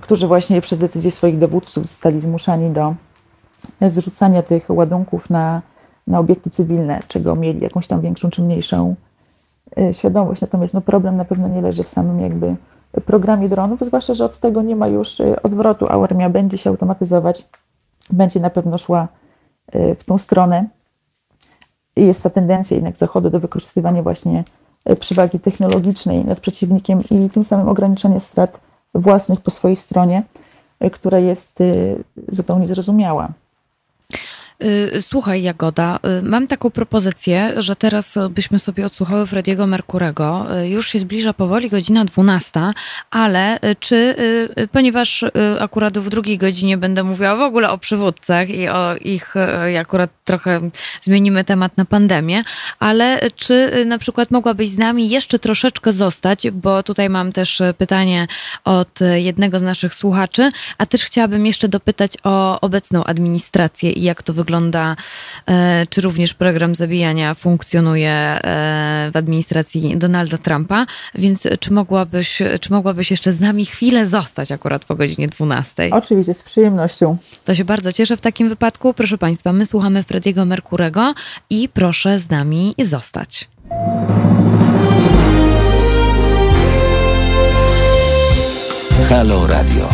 którzy właśnie przez decyzję swoich dowódców zostali zmuszani do zrzucania tych ładunków na, na obiekty cywilne, czego mieli jakąś tam większą czy mniejszą świadomość. Natomiast no, problem na pewno nie leży w samym jakby programie dronów, zwłaszcza, że od tego nie ma już odwrotu, a armia będzie się automatyzować będzie na pewno szła y, w tą stronę. Jest ta tendencja jednak Zachodu do wykorzystywania właśnie y, przewagi technologicznej nad przeciwnikiem i tym samym ograniczania strat własnych po swojej stronie, y, która jest zupełnie zrozumiała. Y, słuchaj, Jagoda, y, mam taką propozycję, że teraz byśmy sobie odsłuchały Frediego Merkurego. Y, już się zbliża powoli godzina 12, ale czy, ponieważ akurat w drugiej godzinie będę mówiła w ogóle o przywódcach i o ich, akurat trochę zmienimy temat na pandemię, ale czy na przykład mogłabyś z nami jeszcze troszeczkę zostać, bo tutaj mam też pytanie od jednego z naszych słuchaczy, a też chciałabym jeszcze dopytać o obecną administrację i jak to wygląda wygląda, e, czy również program zabijania funkcjonuje e, w administracji Donalda Trumpa, więc czy mogłabyś, czy mogłabyś jeszcze z nami chwilę zostać akurat po godzinie 12? Oczywiście, z przyjemnością. To się bardzo cieszę w takim wypadku. Proszę Państwa, my słuchamy Frediego Merkurego i proszę z nami zostać. Halo Radio.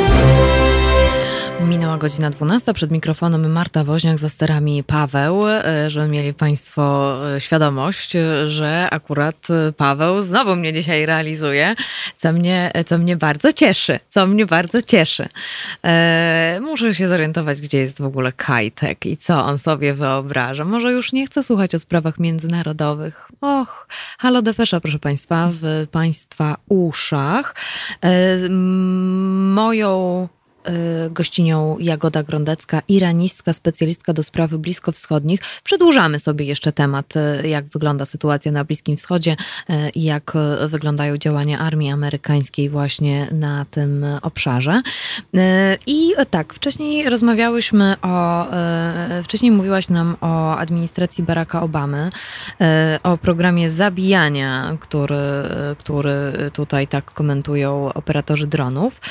Minęła godzina 12, przed mikrofonem Marta Woźniak, za sterami Paweł, e, żeby mieli Państwo e, świadomość, że akurat Paweł znowu mnie dzisiaj realizuje, co mnie, co mnie bardzo cieszy, co mnie bardzo cieszy. E, muszę się zorientować, gdzie jest w ogóle Kajtek i co on sobie wyobraża. Może już nie chcę słuchać o sprawach międzynarodowych. Och, halo Defesza, proszę Państwa, w Państwa uszach. Moją gościnią Jagoda Grondecka, iranistka, specjalistka do spraw bliskowschodnich. Przedłużamy sobie jeszcze temat, y, jak wygląda sytuacja na Bliskim Wschodzie y, jak wyglądają działania armii amerykańskiej właśnie na tym obszarze. I tak, wcześniej rozmawiałyśmy o, wcześniej mówiłaś nam o administracji Baracka Obamy, o programie zabijania, który, który tutaj tak komentują operatorzy dronów,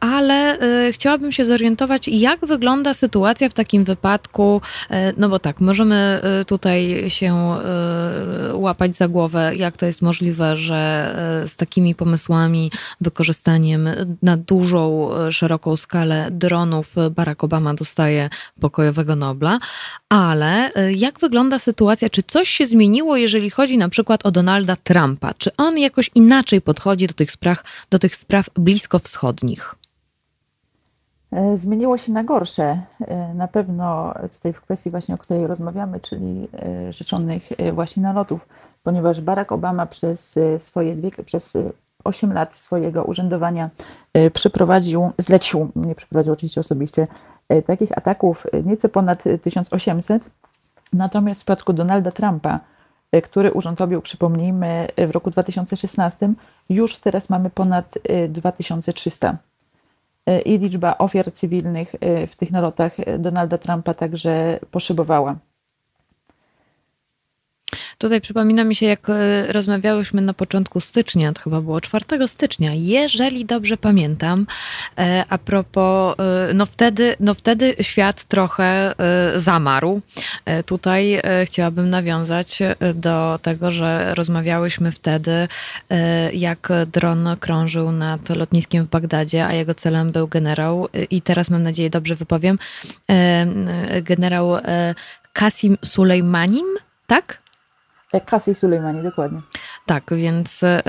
ale chciałabym się zorientować, jak wygląda sytuacja w takim wypadku, e, no bo tak, możemy e, tutaj się e, łapać za głowę, jak to jest możliwe, że z takimi pomysłami, wykorzystaniem na dużą, szeroką skalę dronów Barack Obama dostaje pokojowego Nobla, ale jak wygląda sytuacja, czy coś się zmieniło, jeżeli chodzi na przykład o Donalda Trumpa? Czy on jakoś inaczej podchodzi do tych spraw, do tych spraw bliskowschodnich? E, zmieniło się na gorsze. E, na pewno tutaj w kwestii właśnie, o której rozmawiamy, czyli e, rzeczonych właśnie nalotów, ponieważ Barack Obama przez swoje dwie, przez 8 lat swojego urzędowania przeprowadził, zlecił, nie przeprowadził oczywiście osobiście, takich ataków nieco ponad 1800. Natomiast w przypadku Donalda Trumpa, który urządowił, przypomnijmy, w roku 2016, już teraz mamy ponad 2300 E, i liczba ofiar cywilnych e, w tych nalotach Donalda Trumpa także poszybowała. Tutaj przypomina mi się, jak e, rozmawiałyśmy na początku stycznia, to chyba było 4 stycznia, jeżeli dobrze pamiętam, e, a propos, e, no wtedy, no wtedy świat trochę zamarł. Tutaj chciałabym nawiązać do tego, że rozmawiałyśmy wtedy, jak dron krążył nad lotniskiem w Bagdadzie, a jego celem był generał, i teraz mam nadzieję dobrze wypowiem, generał Kasim Sulejmanim, tak? Kasi Sulejmani, dokładnie. Tak, więc, e,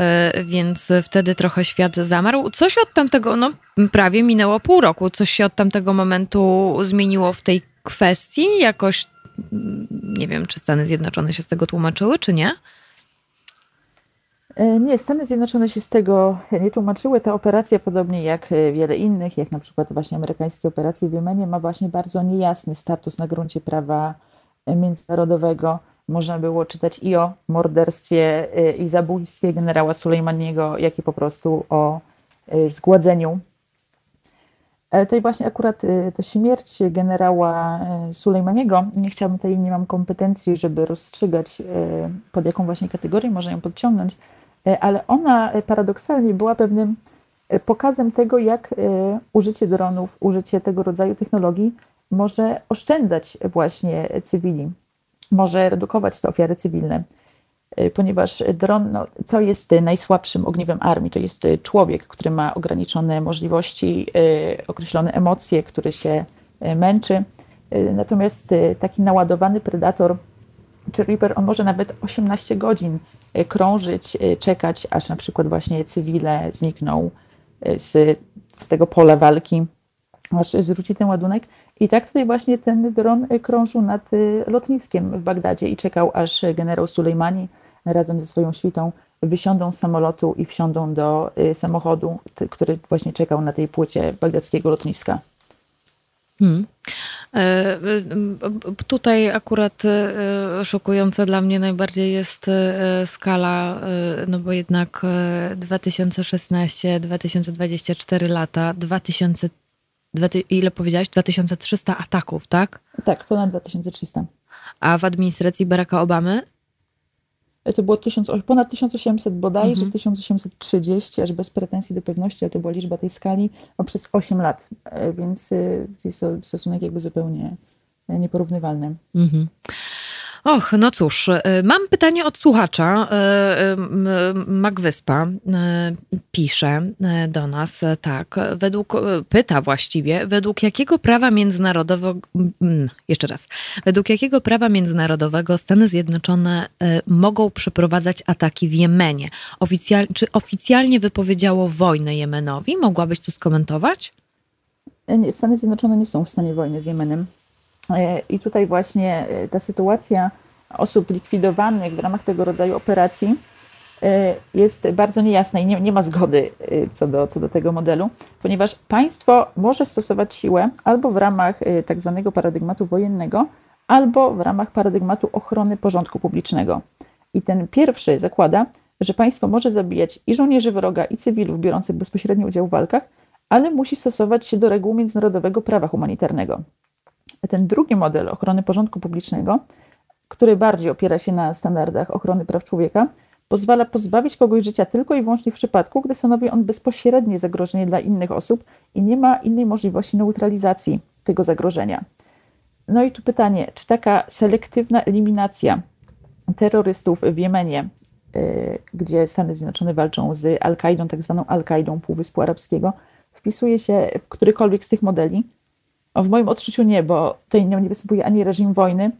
więc wtedy trochę świat zamarł. Co się od tamtego, no prawie minęło pół roku, coś się od tamtego momentu zmieniło w tej kwestii? Jakoś, nie wiem, czy Stany Zjednoczone się z tego tłumaczyły, czy nie? Nie, Stany Zjednoczone się z tego nie tłumaczyły. Ta operacja, podobnie jak wiele innych, jak na przykład właśnie amerykańskie operacje w Jemenie, ma właśnie bardzo niejasny status na gruncie prawa międzynarodowego. Można było czytać i o morderstwie i zabójstwie generała Sulejmaniego, jak i po prostu o zgładzeniu. Ale tutaj właśnie akurat y, ta śmierć generała y, Sulejmaniego, nie chciałabym tutaj, nie mam kompetencji, żeby rozstrzygać, y, pod jaką właśnie kategorię można ją podciągnąć, ale ona paradoksalnie była pewnym pokazem tego, jak użycie dronów, użycie tego rodzaju technologii może oszczędzać właśnie cywili, może redukować te ofiary cywilne. Y, ponieważ dron, no, co jest najsłabszym ogniwem armii? To jest y, człowiek, który ma ograniczone możliwości, y, określone emocje, który się męczy. Natomiast taki naładowany predator czy Reaper, on może nawet 18 godzin krążyć, czekać, aż na przykład właśnie cywile znikną z, z tego pola walki, aż zwróci ten ładunek. I tak tutaj właśnie ten dron krążył nad lotniskiem w Bagdadzie i czekał, aż generał Sulejmani razem ze swoją świtą wysiądą z samolotu i wsiądą do y, samochodu, który właśnie czekał na tej płycie bagdackiego lotniska. Hmm. E, e, tutaj akurat e, szokująca dla mnie najbardziej jest skala, no bo jednak 2016-2024 lata, 2000, ile powiedziałaś? 2300 ataków, tak? Tak, ponad 2300. A w administracji Baracka Obamy to było 1000, ponad 1800 bodajże, mhm. 1830, aż bez pretensji do pewności, ale to była liczba tej skali no, przez 8 lat, e, więc y, jest to stosunek jakby zupełnie e, nieporównywalny. Mhm. Och, no cóż, y, mam pytanie od słuchacza. Y, Magwyspa pisze do nas tak, według, pyta właściwie, według jakiego prawa międzynarodowego, mm, jeszcze raz, według jakiego prawa międzynarodowego Stany Zjednoczone mogą przeprowadzać ataki w Jemenie? Oficjal, czy oficjalnie wypowiedziało wojnę Jemenowi? Mogłabyś to skomentować? Stany Zjednoczone nie są w stanie wojny z Jemenem. E, I tutaj właśnie e, ta sytuacja osób likwidowanych w ramach tego rodzaju operacji e, jest bardzo niejasna i nie, nie, ma zgody co do, co do tego modelu, ponieważ państwo może stosować siłę albo w ramach tak zwanego paradygmatu wojennego, albo w ramach paradygmatu ochrony porządku publicznego. I ten pierwszy zakłada, że państwo może zabijać i żołnierzy wroga, i cywilów biorących bezpośredni udział w walkach, ale musi stosować się do reguł międzynarodowego prawa humanitarnego. Ten drugi model ochrony porządku publicznego, który bardziej opiera się na standardach ochrony praw człowieka, pozwala pozbawić kogoś życia tylko i wyłącznie w przypadku, gdy stanowi on bezpośrednie zagrożenie dla innych osób i nie ma innej możliwości neutralizacji tego zagrożenia. No i tu pytanie, czy taka selektywna eliminacja terrorystów w Jemenie, y, gdzie Stany Zjednoczone walczą z Al-Kaidą, tak zwaną Al-Kaidą Półwyspu Arabskiego, wpisuje się w którykolwiek z tych modeli? W moim odczuciu nie, bo tutaj nie występuje ani reżim wojny,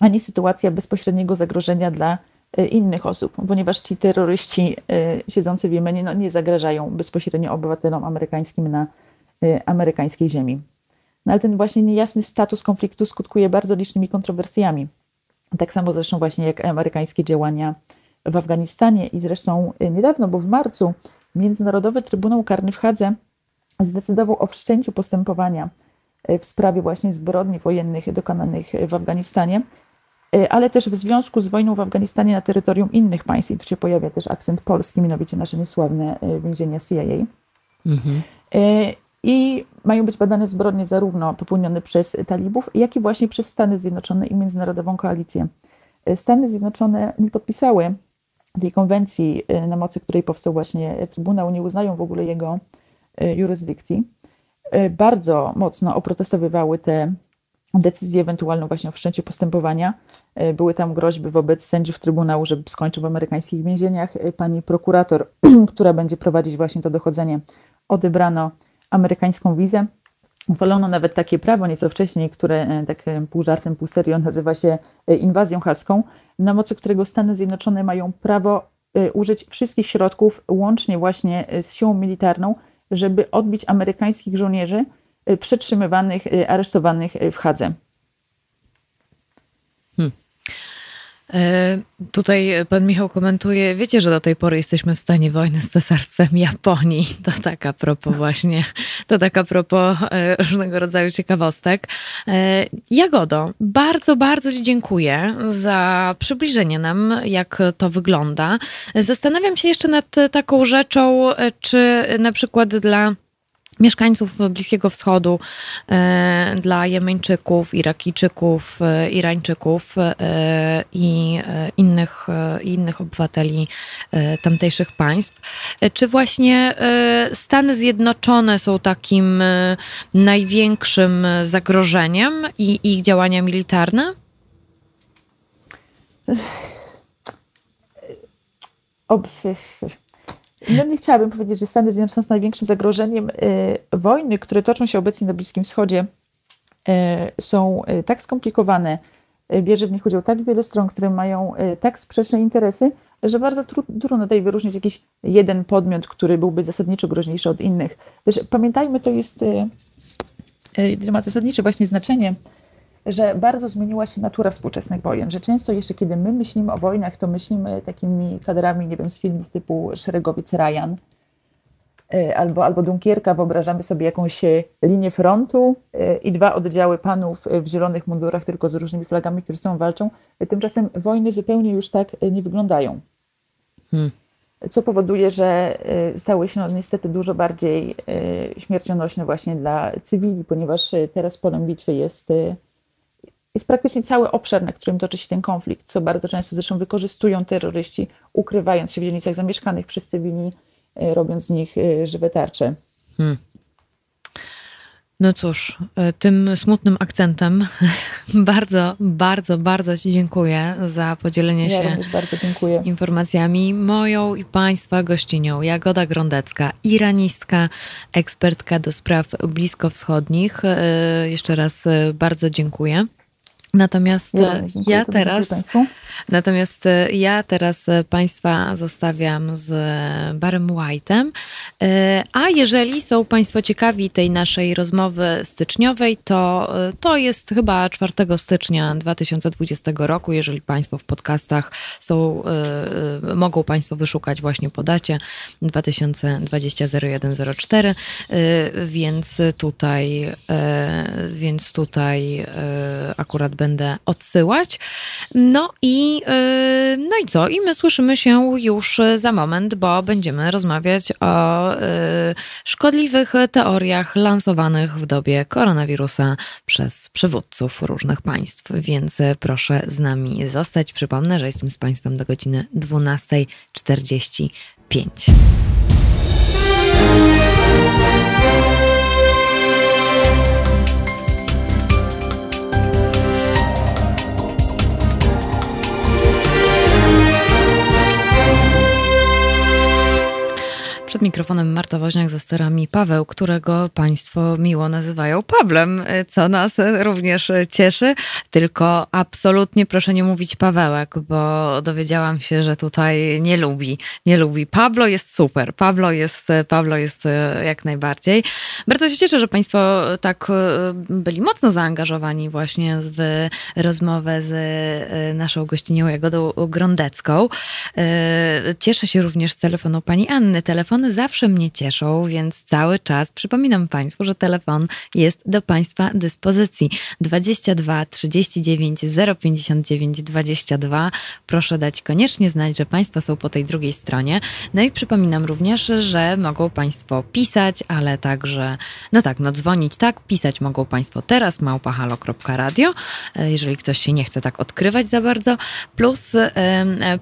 ani sytuacja bezpośredniego zagrożenia dla e, innych osób, ponieważ ci terroryści e, siedzący w Jemenie no, nie zagrażają bezpośrednio obywatelom amerykańskim na e, amerykańskiej ziemi. No ale ten właśnie niejasny status konfliktu skutkuje bardzo licznymi kontrowersjami. Tak samo zresztą właśnie jak amerykańskie działania w Afganistanie i zresztą niedawno, bo w marcu Międzynarodowy Trybunał Karny w Hadze zdecydował o wszczęciu postępowania w sprawie właśnie zbrodni wojennych dokonanych w Afganistanie, e, ale też w związku z wojną w Afganistanie na terytorium innych państw. I tu się pojawia też akcent polski, mianowicie nasze niesławne e, więzienia CIA. Mhm. I mają być badane zbrodnie zarówno popełnione przez talibów, jak i właśnie przez Stany Zjednoczone i międzynarodową koalicję. Stany Zjednoczone nie podpisały tej konwencji, na mocy której powstał właśnie Trybunał, nie uznają w ogóle jego jurysdykcji. E, bardzo mocno oprotestowywały te decyzje ewentualną właśnie o wszczęciu postępowania. E, były tam groźby wobec sędziów Trybunału, żeby skończył w amerykańskich więzieniach. E, pani prokurator, która będzie prowadzić właśnie to dochodzenie, odebrano amerykańską wizę. Uchwalono nawet takie prawo nieco wcześniej, które tak pół żartem, pół serio nazywa się inwazją haską, na mocy którego Stany Zjednoczone mają prawo użyć wszystkich środków, łącznie właśnie z siłą militarną, żeby odbić amerykańskich żołnierzy y, przetrzymywanych, y, aresztowanych y, w Hadze. Hmm. E, tutaj pan Michał komentuje, wiecie, że do tej pory jesteśmy w stanie wojny z cesarstwem Japonii. To tak a propos właśnie, to tak a propos e, różnego rodzaju ciekawostek. E, Jagodo, bardzo, bardzo Ci dziękuję za przybliżenie nam, jak to wygląda. Zastanawiam się jeszcze nad taką rzeczą, czy na przykład dla mieszkańców Bliskiego Wschodu, e, dla Jemeńczyków, Irakijczyków, e, Irańczyków e, i innych, innych obywateli tamtejszych państw. Czy właśnie Stany Zjednoczone są takim największym zagrożeniem i ich działania militarne? No nie chciałabym powiedzieć, że Stany Zjednoczone są największym zagrożeniem. Y, wojny, które toczą się obecnie na Bliskim Wschodzie, y, są y, tak skomplikowane, bierze w nich udział tak wiele stron, które mają tak sprzeczne interesy, że bardzo trudno tutaj wyróżnić jakiś jeden podmiot, który byłby zasadniczo groźniejszy od innych. Też pamiętajmy, to jest, to ma zasadnicze właśnie znaczenie że bardzo zmieniła się natura współczesnych wojen, że często jeszcze kiedy my myślimy o wojnach, to myślimy takimi kadrami, nie wiem, z filmów typu Szeregowiec Ryan e, albo, albo Dunkierka, wyobrażamy sobie jakąś e, linię frontu e, i dwa oddziały panów w zielonych mundurach, tylko z różnymi flagami, które są walczą. Tymczasem wojny zupełnie już tak nie wyglądają. Hmm. Co powoduje, że stały się no, niestety dużo bardziej śmiercionośne właśnie dla cywili, ponieważ teraz polem bitwy jest jest praktycznie cały obszar, na którym toczy się ten konflikt, co bardzo często zresztą wykorzystują terroryści, ukrywając się w dzielnicach zamieszkanych przez cywili, e, robiąc z nich e, żywe tarcze. Hmm. No cóż, e, tym smutnym akcentem bardzo, bardzo, bardzo Ci dziękuję za podzielenie ja się informacjami. Moją i Państwa gościnią Jagoda Grondecka, iranistka, ekspertka do spraw bliskowschodnich. Jeszcze raz bardzo dziękuję. Natomiast ja, teraz natomiast e, ja teraz e, Państwa zostawiam z Barem White'em. E, a jeżeli są Państwo ciekawi tej naszej rozmowy styczniowej, to to jest chyba 4 stycznia 2020 roku. Jeżeli Państwo w podcastach są, mogą Państwo wyszukać właśnie po dacie 2020 0104, więc tutaj więc tutaj akurat będę odsyłać. No i, yy, no i co? I my słyszymy się już za moment, bo będziemy rozmawiać o yy, szkodliwych teoriach lansowanych w dobie koronawirusa przez przywódców różnych państw. Więc proszę z nami zostać. Przypomnę, że jestem z Państwem do godziny 12.45. Przed mikrofonem Marta Woźniak, za sterami Paweł, którego Państwo miło nazywają Pawlem, co nas również cieszy. Tylko absolutnie proszę nie mówić Pawełek, bo dowiedziałam się, że tutaj nie lubi. Nie lubi. Pablo jest super. Pablo jest, Pablo jest jak najbardziej. Bardzo się cieszę, że Państwo tak byli mocno zaangażowani właśnie w rozmowę z naszą gościnią Jagodą Grondecką. Cieszę się również z telefonu pani Anny. Telefon telefony zawsze mnie cieszą, więc cały czas przypominam Państwu, że telefon jest do Państwa dyspozycji 22 39 059 22. Proszę dać koniecznie znać, że Państwo są po tej drugiej stronie. No i przypominam również, że mogą Państwo pisać, ale także, no tak, no dzwonić tak, pisać mogą Państwo teraz małpahalo.radio, jeżeli ktoś się nie chce tak odkrywać za bardzo, plus,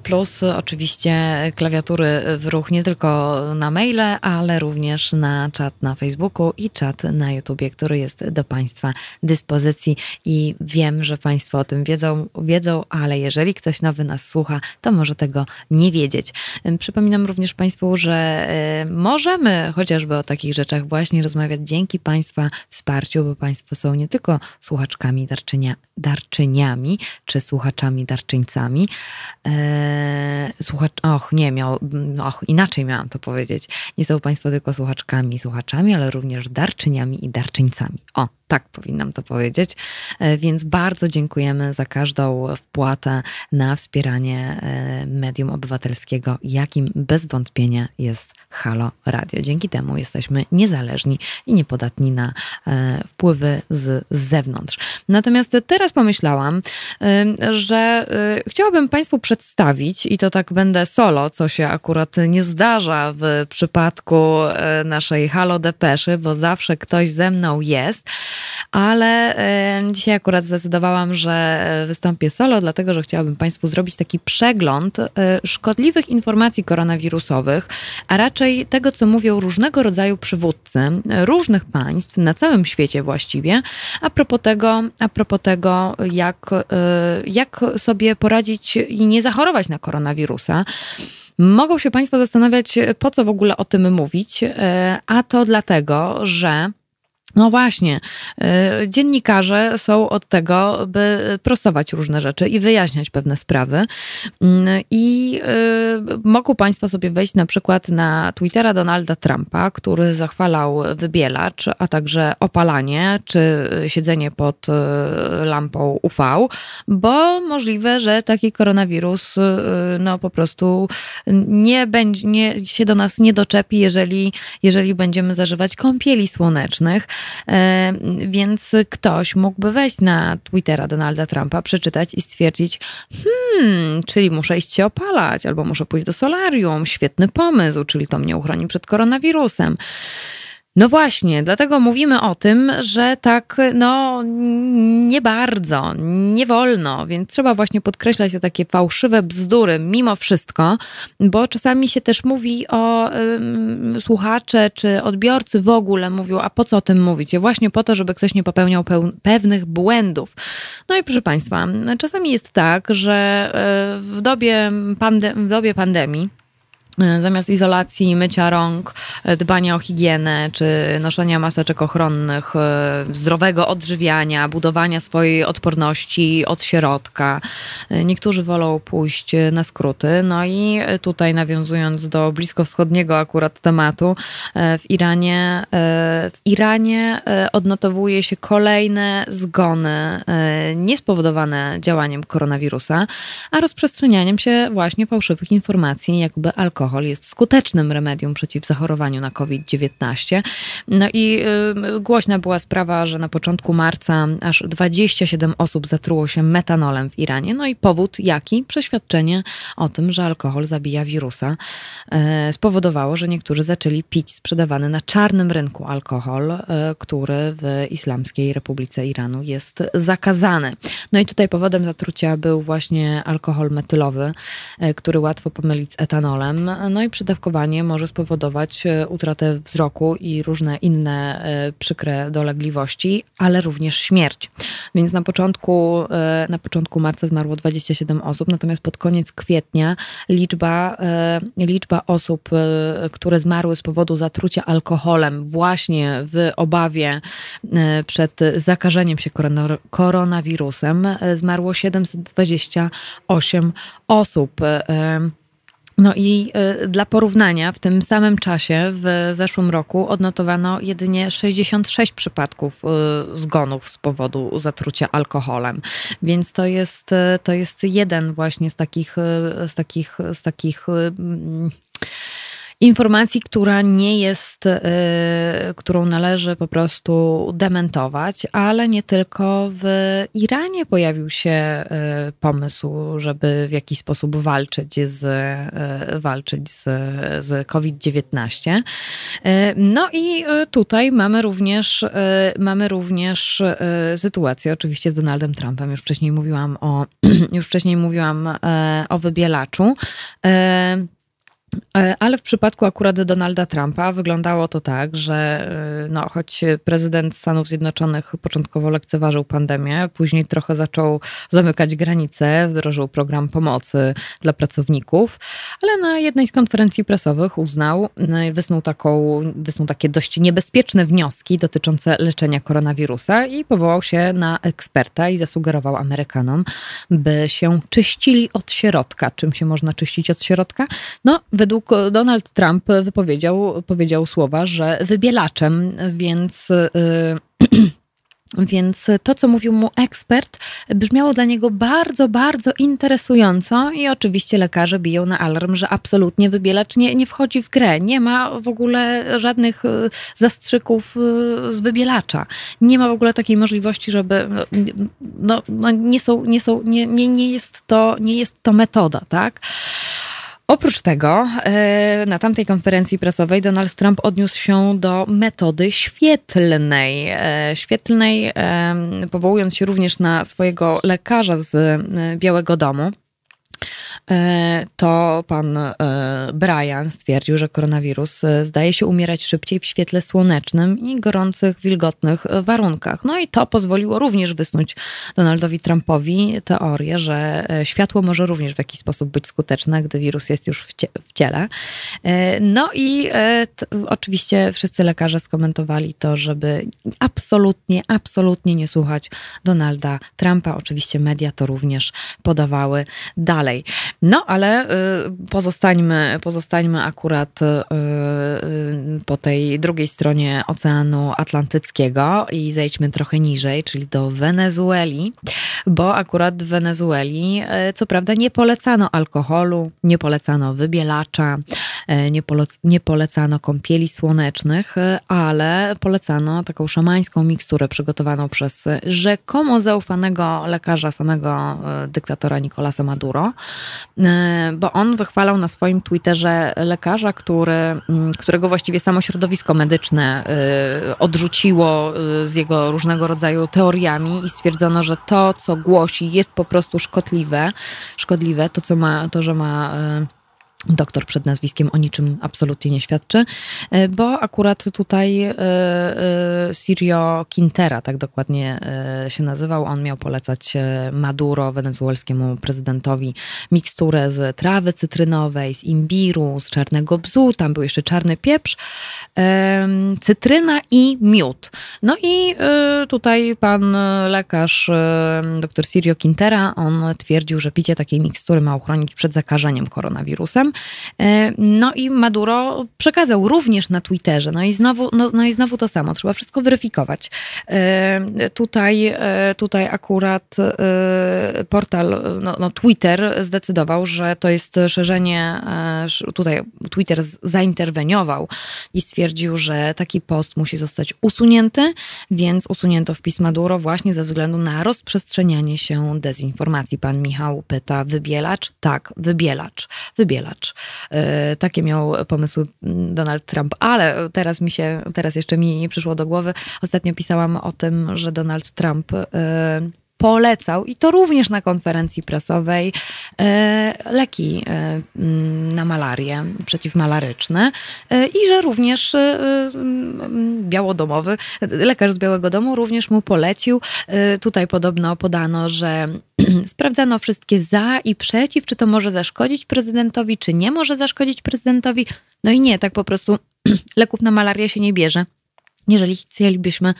plus oczywiście klawiatury w ruch nie tylko na maile, ale również na czat na Facebooku i czat na YouTubie, który jest do Państwa dyspozycji i wiem, że Państwo o tym wiedzą, wiedzą, ale jeżeli ktoś nowy nas słucha, to może tego nie wiedzieć. Przypominam również Państwu, że e, możemy chociażby o takich rzeczach właśnie rozmawiać dzięki Państwa wsparciu, bo Państwo są nie tylko słuchaczkami darczynia, darczyniami, czy słuchaczami darczyńcami. Eee, słuchacz, och, nie, miał, och, inaczej miałam to powiedzieć. Nie są Państwo tylko słuchaczkami i słuchaczami, ale również darczyniami i darczyńcami. O, tak powinnam to powiedzieć. E, więc bardzo dziękujemy za każdą wpłatę na wspieranie e, medium obywatelskiego, jakim bez wątpienia jest Halo Radio. Dzięki temu jesteśmy niezależni i niepodatni na e, wpływy z, z zewnątrz. Natomiast teraz pomyślałam, że chciałabym Państwu przedstawić, i to tak będę solo, co się akurat nie zdarza w przypadku naszej Halo Depeszy, bo zawsze ktoś ze mną jest, ale dzisiaj akurat zdecydowałam, że wystąpię solo, dlatego że chciałabym Państwu zrobić taki przegląd e, szkodliwych informacji koronawirusowych, a raczej tego, co mówią różnego rodzaju przywódcy różnych państw na całym świecie właściwie, a propos tego, a propos tego jak, e, jak sobie poradzić i nie zachorować na koronawirusa. Mogą się Państwo zastanawiać, po co w ogóle o tym mówić, e, a to dlatego, że no właśnie, y, dziennikarze są od tego, by prostować różne rzeczy i wyjaśniać pewne sprawy. Mm, I y, mogą Państwo sobie wejść na przykład na Twittera Donalda Trumpa, który zachwalał wybielacz, a także opalanie czy siedzenie pod y, lampą UV, bo możliwe, że taki koronawirus no po prostu nie będzie, nie, się do nas nie doczepi, jeżeli, jeżeli będziemy zażywać kąpieli słonecznych. E, więc ktoś mógłby wejść na Twittera Donalda Trumpa, przeczytać i stwierdzić, hmm, czyli muszę iść się opalać, albo muszę pójść do solarium, świetny pomysł, czyli to mnie uchroni przed koronawirusem. No właśnie, dlatego mówimy o tym, że tak, no nie bardzo, nie wolno, więc trzeba właśnie podkreślać te takie fałszywe bzdury mimo wszystko, bo czasami się też mówi o um, słuchacze czy odbiorcy w ogóle mówią, a po co o tym mówicie? Właśnie po to, żeby ktoś nie popełniał pewnych błędów. No i proszę Państwa, czasami jest tak, że e, w dobie, pande w dobie pandemii zamiast izolacji, mycia rąk, e, dbania o higienę, czy noszenia maseczek ochronnych, e, zdrowego odżywiania, budowania swojej odporności od środka, niektórzy wolą pójść na skróty. No i tutaj nawiązując do bliskowschodniego akurat tematu, w Iranie, w Iranie odnotowuje się kolejne zgony niespowodowane działaniem koronawirusa, a rozprzestrzenianiem się właśnie fałszywych informacji, jakby alkohol alkohol jest skutecznym remedium przeciw zachorowaniu na COVID-19. No i y, głośna była sprawa, że na początku marca aż 27 osób zatruło się metanolem w Iranie. No i powód jaki? Przeświadczenie o tym, że alkohol zabija wirusa, e, spowodowało, że niektórzy zaczęli pić sprzedawany na czarnym rynku alkohol, e, który w Islamskiej Republice Iranu jest zakazany. No i tutaj powodem zatrucia był właśnie alkohol metylowy, który łatwo pomylić z etanolem. No i przydawkowanie może spowodować e, utratę wzroku i różne inne e, przykre dolegliwości, ale również śmierć. Więc na początku, e, na początku marca zmarło 27 osób, natomiast pod koniec kwietnia liczba, liczba osób, które zmarły z powodu zatrucia alkoholem właśnie w obawie przed zakażeniem się koronawirusem zmarło 728 osób. No i y, dla porównania, w tym samym czasie w zeszłym roku odnotowano jedynie 66 przypadków y, zgonów z powodu zatrucia alkoholem. Więc to jest, y, to jest jeden właśnie z takich, z takich, z takich informacji, która nie jest, y, którą należy po prostu dementować, ale nie tylko w Iranie pojawił się y, pomysł, żeby w jakiś sposób walczyć z, y, walczyć z, z COVID-19. No i tutaj mamy również, mamy również sytuację, oczywiście z Donaldem Trumpem, już wcześniej mówiłam o, już wcześniej mówiłam o wybielaczu. E, ale w przypadku akurat Donalda Trumpa wyglądało to tak, że e, no, choć prezydent Stanów Zjednoczonych początkowo lekceważył pandemię, później trochę zaczął zamykać granice, wdrożył program pomocy dla pracowników, ale na jednej z konferencji prasowych uznał, e, wysnuł, taką, wysnuł takie dość niebezpieczne wnioski dotyczące leczenia koronawirusa i powołał się na eksperta i zasugerował Amerykanom, by się czyścili od środka. Czym się można czyścić od środka? No, według Donald Trump wypowiedział powiedział słowa, że wybielaczem, więc. Yy, Więc to, co mówił mu ekspert, brzmiało dla niego bardzo, bardzo interesująco i oczywiście lekarze biją na alarm, że absolutnie wybielacz nie, nie wchodzi w grę. Nie ma w ogóle żadnych y, zastrzyków y, z wybielacza. Nie ma w ogóle takiej możliwości, żeby no, no, no nie są, nie są, nie, nie, nie jest to, nie jest to metoda, tak? Oprócz tego, e, na tamtej konferencji prasowej Donald Trump odniósł się do metody świetlnej. E, świetlnej, powołując się również na swojego lekarza z e, Białego Domu. E, to pan e, Brian stwierdził, że koronawirus e, zdaje się umierać szybciej w świetle słonecznym i gorących, wilgotnych warunkach. No i to pozwoliło również wysnuć Donaldowi Trumpowi teorię, że światło może również w jakiś sposób być skuteczne, gdy wirus jest już w ciele. No i oczywiście wszyscy lekarze skomentowali to, żeby absolutnie, absolutnie nie słuchać Donalda Trumpa. Oczywiście media to również podawały dalej. No, ale y, pozostańmy, pozostańmy akurat y, y, po tej drugiej stronie Oceanu Atlantyckiego i zejdźmy trochę niżej, czyli do Wenezueli, bo akurat w Wenezueli co prawda nie polecano alkoholu, nie polecano wybielacza, nie, nie polecano kąpieli słonecznych, ale polecano taką szamańską miksturę przygotowaną przez rzekomo zaufanego lekarza samego dyktatora Nicolasa Maduro, E, bo on wychwalał na swoim Twitterze lekarza, który, mm, którego właściwie samo środowisko medyczne e, odrzuciło e, z jego różnego rodzaju teoriami i stwierdzono, że to, co głosi, jest po prostu szkodliwe, szkodliwe to, co ma, to, że ma Doktor przed nazwiskiem o niczym absolutnie nie świadczy, e, bo akurat tutaj e, e, Sirio Quintera, tak dokładnie się nazywał, on miał polecać Maduro, wenezuelskiemu prezydentowi, miksturę z trawy cytrynowej, z imbiru, z czarnego bzu, tam był jeszcze czarny pieprz, cytryna i miód. No i tutaj pan lekarz, dr Sirio Quintera, on twierdził, że picie takiej mikstury ma uchronić przed zakażeniem koronawirusem. E, no i Maduro przekazał również na Twitterze. No i znowu, no, no i znowu to samo, trzeba wszystko weryfikować. E, tutaj, e, tutaj akurat portal, no, no Twitter zdecydował, że to jest szerzenie, tutaj Twitter zainterweniował i stwierdził, że taki post musi zostać usunięty, więc usunięto wpis Maduro właśnie ze względu na rozprzestrzenianie się dezinformacji. Pan Michał pyta, wybielacz? Tak, wybielacz. Wybielacz. E, takie miał pomysły Donald Trump, ale teraz mi się, teraz jeszcze mi nie przyszło do głowy. Ostatnio pisałam o tym, że Donald Trump e, polecał, i to również na konferencji prasowej, e, leki na malarię, przeciwmalaryczne i że również białodomowy, lekarz z Białego Domu również mu polecił. Tutaj podobno podano, że sprawdzano wszystkie za i przeciw, czy to może zaszkodzić prezydentowi, czy nie może zaszkodzić prezydentowi. No i nie, tak po prostu leków na malarię się nie bierze jeżeli chcielibyśmy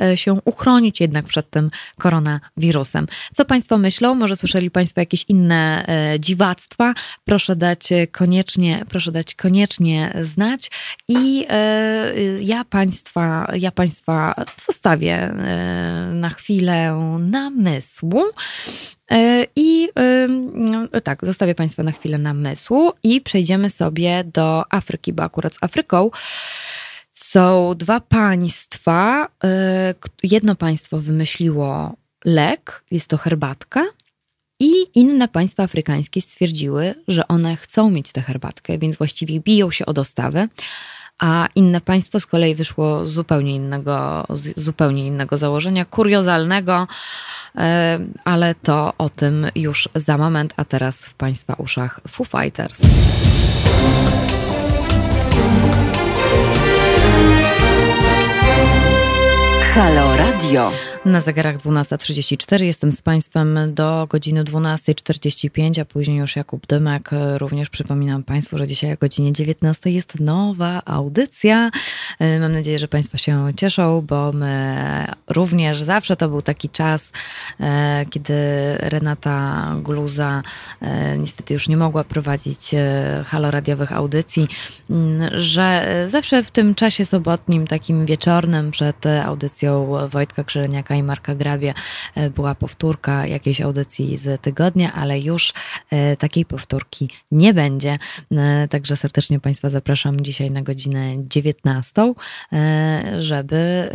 e, się uchronić jednak przed tym koronawirusem. Co Państwo myślą? Może słyszeli Państwo jakieś inne e, dziwactwa? Proszę dać koniecznie, proszę dać koniecznie znać i e, ja Państwa, ja Państwa zostawię na chwilę namysłu. I tak, zostawię Państwa na chwilę namysłu i przejdziemy sobie do Afryki, bo akurat z Afryką są dwa państwa. E, jedno państwo wymyśliło lek, jest to herbatka, i inne państwa afrykańskie stwierdziły, że one chcą mieć tę herbatkę, więc właściwie biją się o dostawę. A inne państwo z kolei wyszło z zupełnie innego, z zupełnie innego założenia, kuriozalnego, e, ale to o tym już za moment, a teraz w Państwa uszach Foo Fighters. Halo Radio. Na zegarach 12.34 jestem z Państwem do godziny 12.45, a później już Jakub Dymek. Również przypominam Państwu, że dzisiaj o godzinie 19 jest nowa audycja. Mam nadzieję, że Państwo się cieszą, bo my również zawsze to był taki czas, e, kiedy Renata Gluza e, niestety już nie mogła prowadzić haloradiowych audycji, że zawsze w tym czasie sobotnim, takim wieczornym przed audycją Wojtka Krzyżeniaka i Marka Grabie była powtórka jakiejś audycji z tygodnia, ale już takiej powtórki nie będzie. Także serdecznie Państwa zapraszam dzisiaj na godzinę 19, żeby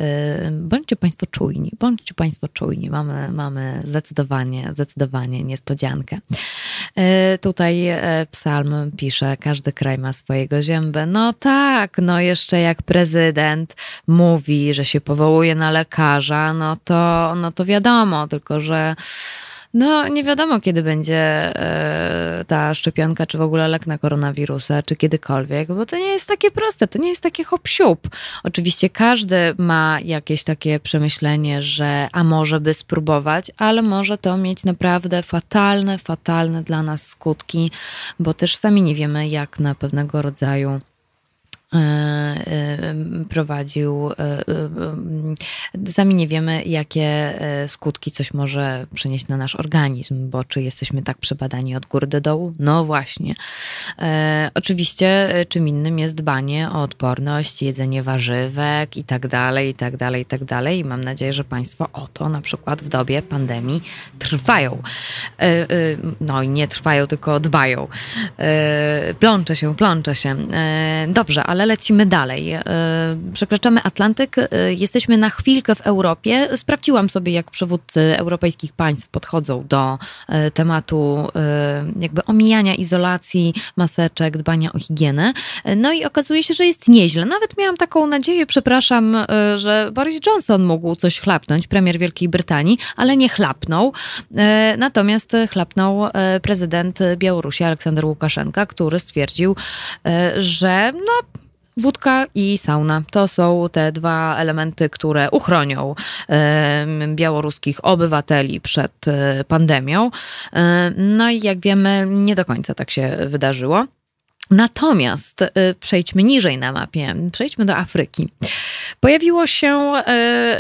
bądźcie Państwo czujni, bądźcie Państwo czujni. Mamy, mamy zdecydowanie, zdecydowanie niespodziankę. Tutaj psalm pisze, każdy kraj ma swojego ziębę. No tak, no jeszcze jak prezydent mówi, że się powołuje na lekarza, no to, no to wiadomo, tylko że no, nie wiadomo, kiedy będzie e, ta szczepionka, czy w ogóle lek na koronawirusa, czy kiedykolwiek, bo to nie jest takie proste, to nie jest takie hop -siup. Oczywiście każdy ma jakieś takie przemyślenie, że a może by spróbować, ale może to mieć naprawdę fatalne, fatalne dla nas skutki, bo też sami nie wiemy, jak na pewnego rodzaju prowadził. E, sami nie wiemy, jakie skutki coś może przynieść na nasz organizm, bo czy jesteśmy tak przebadani od góry do dołu? No właśnie. Oczywiście czym innym jest dbanie o odporność, jedzenie warzywek i tak dalej, i tak dalej, i tak dalej. I mam nadzieję, że Państwo o to na przykład w dobie pandemii trwają. No i nie trwają, tylko dbają. Plącze się, plącze się. Dobrze, ale ale lecimy dalej. E, przekraczamy Atlantyk, e, jesteśmy na chwilkę w Europie. Sprawdziłam sobie, jak przywódcy europejskich państw podchodzą do e, tematu jakby omijania izolacji, maseczek, dbania o higienę. No i okazuje się, że jest nieźle. Nawet miałam taką nadzieję, przepraszam, że Boris Johnson mógł coś chlapnąć, premier Wielkiej Brytanii, ale nie chlapnął. Natomiast chlapnął prezydent Białorusi Aleksander Łukaszenka, który stwierdził, że no Wódka i sauna to są te dwa elementy, które uchronią białoruskich obywateli przed e, pandemią. No i jak wiemy, nie do końca tak się wydarzyło. Natomiast y, przejdźmy niżej na mapie, przejdźmy do Afryki. Pojawiło się,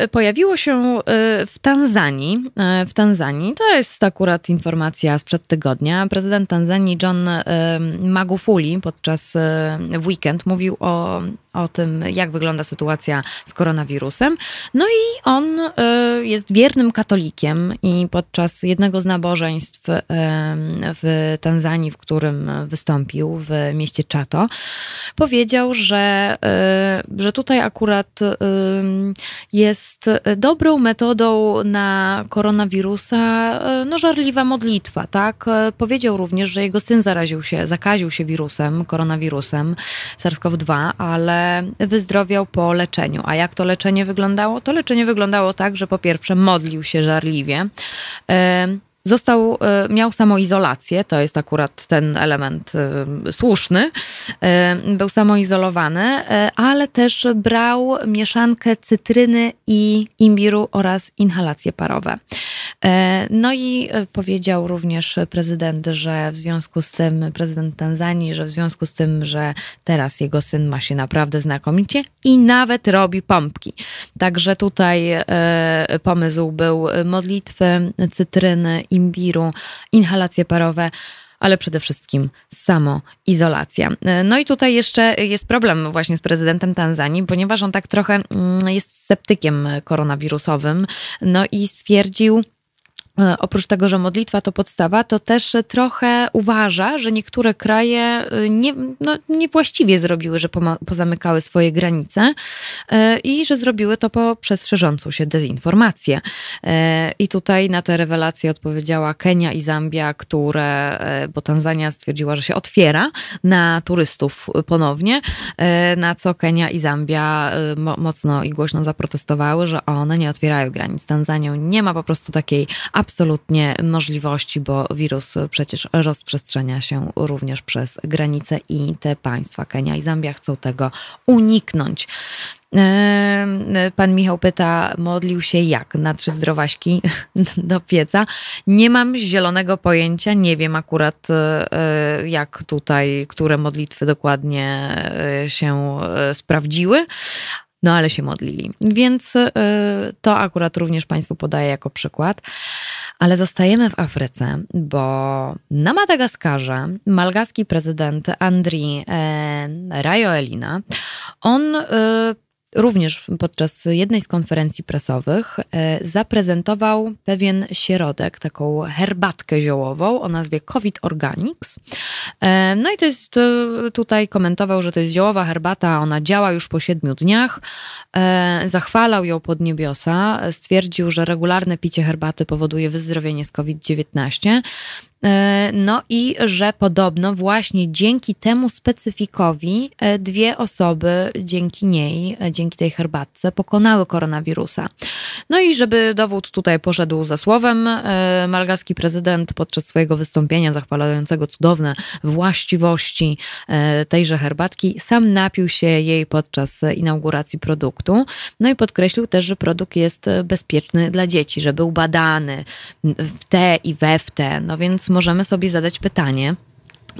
y, pojawiło się y, w Tanzanii, w Tanzanii, to jest akurat informacja sprzed tygodnia, prezydent Tanzanii John Magufuli podczas weekend mówił o o tym, jak wygląda sytuacja z koronawirusem. No i on e, jest wiernym katolikiem i podczas jednego z nabożeństw e, w Tanzanii, w którym wystąpił w mieście Chato, powiedział, że, e, że tutaj akurat jest dobrą metodą na koronawirusa no, żarliwa modlitwa, tak? Powiedział również, że jego syn zaraził się, zakaził się wirusem, koronawirusem SARS-CoV-2, ale wyzdrowiał po leczeniu. A jak to leczenie wyglądało? To leczenie wyglądało tak, że po pierwsze modlił się żarliwie. Został, e, miał samoizolację, to jest akurat ten element e, słuszny. E, był samoizolowany, ale też brał mieszankę cytryny i imbiru oraz inhalacje parowe. No i powiedział również prezydent, że w związku z tym, prezydent Tanzanii, że w związku z tym, że teraz jego syn ma się naprawdę znakomicie i nawet robi pompki. Także tutaj pomysł był modlitwy, cytryny, imbiru, inhalacje parowe ale przede wszystkim samoizolacja. No i tutaj jeszcze jest problem właśnie z prezydentem Tanzanii, ponieważ on tak trochę mm, jest sceptykiem koronawirusowym, no i stwierdził, oprócz tego, że modlitwa to podstawa, to też trochę uważa, że niektóre kraje e, nie, no, niewłaściwie zrobiły, że pozamykały swoje granice e, i że zrobiły to poprzez szerzącą się dezinformację. I tutaj na te rewelacje odpowiedziała Kenia i Zambia, które, bo Tanzania stwierdziła, że się otwiera na turystów ponownie, na co Kenia i Zambia mocno i głośno zaprotestowały, że one nie otwierają granic. Tanzanią nie ma po prostu takiej absolutnie możliwości, bo wirus przecież rozprzestrzenia się również przez granice i te państwa, Kenia i Zambia, chcą tego uniknąć. Pan Michał pyta, modlił się jak? Na trzy zdrowaśki do pieca. Nie mam zielonego pojęcia, nie wiem akurat e, jak tutaj, które modlitwy dokładnie e, się e, sprawdziły, no ale się modlili. Więc to akurat również Państwu podaję jako przykład. Ale zostajemy w Afryce, bo na Madagaskarze malgaski prezydent Andri e, Rajoelina, on e, również podczas jednej z konferencji prasowych zaprezentował pewien środek, taką herbatkę ziołową o nazwie COVID Organics. No i to jest tutaj komentował, że to jest ziołowa herbata, ona działa już po siedmiu dniach. Zachwalał ją pod niebiosa, stwierdził, że regularne picie herbaty powoduje wyzdrowienie z COVID-19. E, no i że podobno właśnie dzięki temu specyfikowi e, dwie osoby dzięki niej, e, dzięki tej herbatce pokonały koronawirusa. No i żeby dowód tutaj poszedł za słowem, malgaski prezydent podczas swojego wystąpienia zachwalającego cudowne właściwości tejże herbatki sam napił się jej podczas inauguracji produktu. No i podkreślił też, że produkt jest bezpieczny dla dzieci, że był badany w te i we w te. No więc możemy sobie zadać pytanie,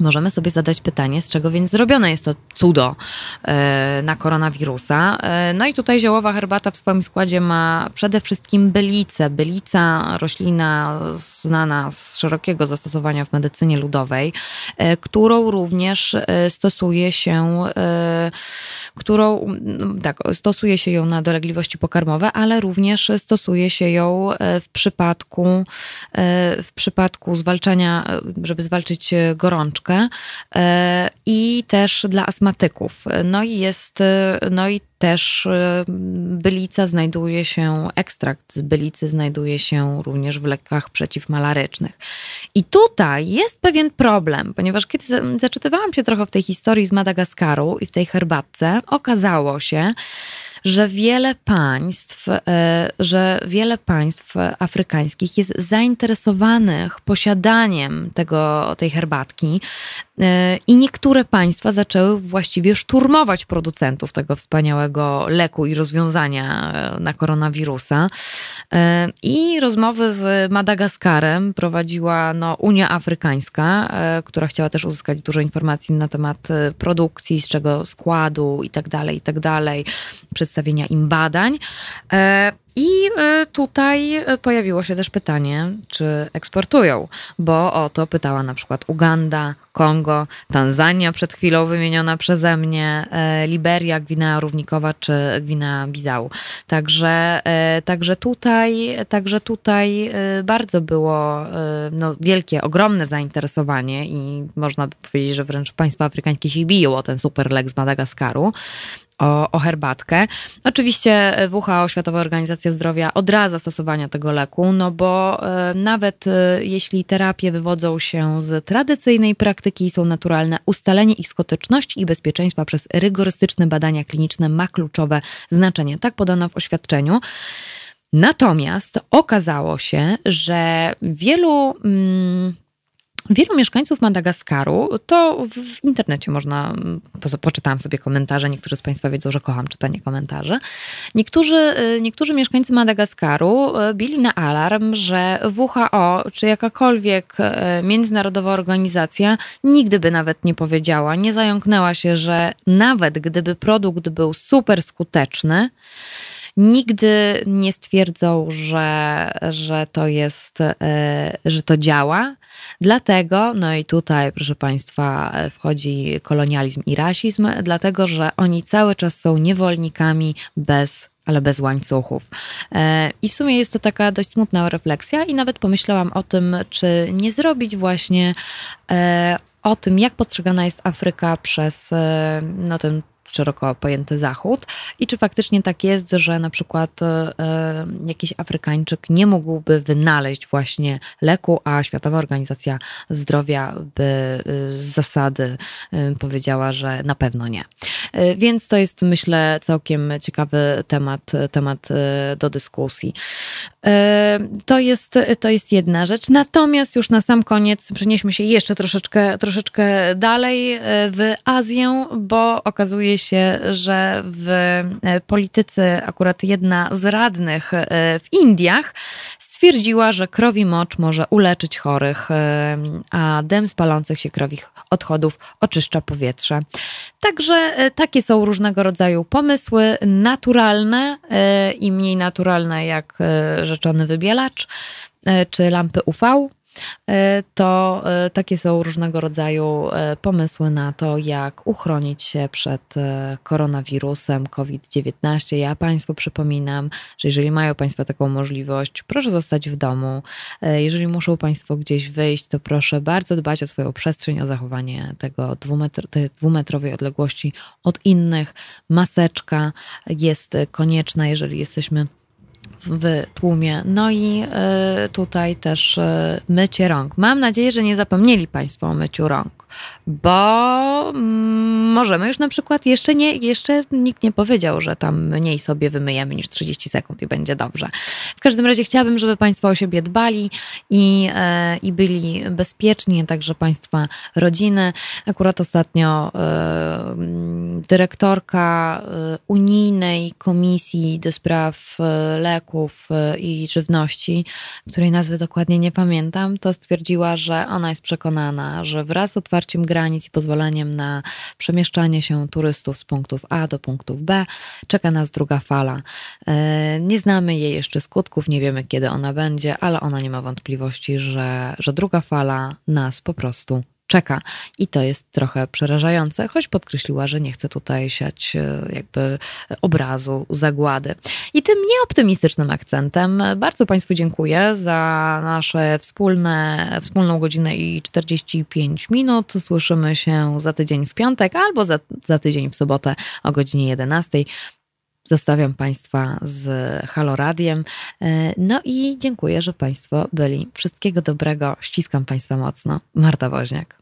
Możemy sobie zadać pytanie, z czego więc zrobione jest to cudo e, na koronawirusa. E, no i tutaj ziołowa herbata w swoim składzie ma przede wszystkim bylicę. Bylica, roślina znana z szerokiego zastosowania w medycynie ludowej, e, którą również stosuje się którą tak, stosuje się ją na dolegliwości pokarmowe, ale również stosuje się ją w przypadku w przypadku zwalczania, żeby zwalczyć gorączkę E, i też dla astmatyków. No i jest, e, no i też e, bylica znajduje się, ekstrakt z bylicy znajduje się również w lekach przeciwmalarycznych. I tutaj jest pewien problem, ponieważ kiedy zaczytywałam się trochę w tej historii z Madagaskaru i w tej herbatce, okazało się, że wiele państw, e, że wiele państw afrykańskich jest zainteresowanych posiadaniem tego, tej herbatki i niektóre państwa zaczęły właściwie szturmować producentów tego wspaniałego leku i rozwiązania e, na koronawirusa. I rozmowy z Madagaskarem prowadziła no, Unia Afrykańska, która chciała też uzyskać dużo informacji na temat produkcji, z czego składu i tak dalej, i tak przedstawienia im badań. E, I e, tutaj pojawiło się też pytanie, czy eksportują, bo o to pytała na przykład Uganda, Kongo, Tanzania przed chwilą wymieniona przeze mnie, e, Liberia, Gwinea Równikowa czy Gwinea Bizau. Także, także tutaj, także tutaj bardzo było no, wielkie, ogromne zainteresowanie i można by powiedzieć, że wręcz państwa afrykańskie się biją o ten super lek z Madagaskaru o, o herbatkę. Oczywiście WHO, Światowa Organizacja Zdrowia, odradza stosowania tego leku, no bo e, nawet e, jeśli terapie wywodzą się z tradycyjnej praktyki i są naturalne, ustalenie ich skuteczności i bezpieczeństwa przez rygorystyczne badania kliniczne ma kluczowe znaczenie. Tak podano w oświadczeniu. Natomiast okazało się, że wielu. Wielu mieszkańców Madagaskaru, to w internecie można, po, poczytałam sobie komentarze, niektórzy z Państwa wiedzą, że kocham czytanie komentarzy. Niektórzy, y, niektórzy mieszkańcy Madagaskaru y, bili na alarm, że WHO czy jakakolwiek y, międzynarodowa organizacja nigdy by nawet nie powiedziała, nie zająknęła się, że nawet gdyby produkt był super skuteczny, nigdy nie stwierdzą, że, że to jest, że to działa, Dlatego, no i tutaj, proszę Państwa, wchodzi kolonializm i rasizm, dlatego że oni cały czas są niewolnikami bez ale bez łańcuchów. E, I w sumie jest to taka dość smutna refleksja, i nawet pomyślałam o tym, czy nie zrobić właśnie e, o tym, jak postrzegana jest Afryka przez e, no, ten szeroko pojęty Zachód i czy faktycznie tak jest, że na przykład e, jakiś Afrykańczyk nie mógłby wynaleźć właśnie leku, a Światowa Organizacja Zdrowia by e, z zasady e, powiedziała, że na pewno nie. Więc to jest myślę całkiem ciekawy temat, temat do dyskusji. To jest, to jest jedna rzecz. Natomiast już na sam koniec przenieśmy się jeszcze troszeczkę, troszeczkę dalej w Azję, bo okazuje się, że w e, polityce akurat jedna z radnych e, w Indiach stwierdziła, że krowi mocz może uleczyć chorych, e, a dem z palących się krowich odchodów oczyszcza powietrze. Także takie są różnego rodzaju pomysły naturalne i mniej naturalne jak rzeczony wybielacz czy lampy UV to e, takie są różnego rodzaju pomysły na to, jak uchronić się przed koronawirusem COVID-19. Ja Państwu przypominam, że jeżeli mają Państwo taką możliwość, proszę zostać w domu. Jeżeli muszą Państwo gdzieś wyjść, to proszę bardzo dbać o swoją przestrzeń, o zachowanie tego dwumetr tej dwumetrowej odległości od innych. Maseczka jest konieczna, jeżeli jesteśmy w tłumie. No i y, tutaj też y, mycie rąk. Mam nadzieję, że nie zapomnieli Państwo o myciu rąk bo mm, możemy już na przykład jeszcze nie, jeszcze nikt nie powiedział, że tam mniej sobie wymyjemy niż 30 sekund i będzie dobrze. W każdym razie chciałabym, żeby Państwo o siebie dbali i, e, i byli bezpieczni, także Państwa rodziny. Akurat ostatnio e, dyrektorka e, unijnej komisji do spraw leków i żywności, której nazwy dokładnie nie pamiętam, to stwierdziła, że ona jest przekonana, że wraz z otwarciem otwarciem granic i pozwoleniem na przemieszczanie się turystów z punktów A do punktów B czeka nas druga fala. E, nie znamy jej jeszcze skutków, nie wiemy kiedy ona będzie, ale ona nie ma wątpliwości, że, że druga fala nas po prostu czeka. I to jest trochę przerażające, choć podkreśliła, że nie chce tutaj siać e, jakby obrazu zagłady. I tym nieoptymistycznym akcentem bardzo Państwu dziękuję za nasze wspólne, wspólną godzinę i 45 minut. Słyszymy się za tydzień w piątek albo za, za tydzień w sobotę o godzinie 11. Zostawiam Państwa z Haloradiem. E, no i dziękuję, że Państwo byli. Wszystkiego dobrego. Ściskam Państwa mocno. Marta Woźniak.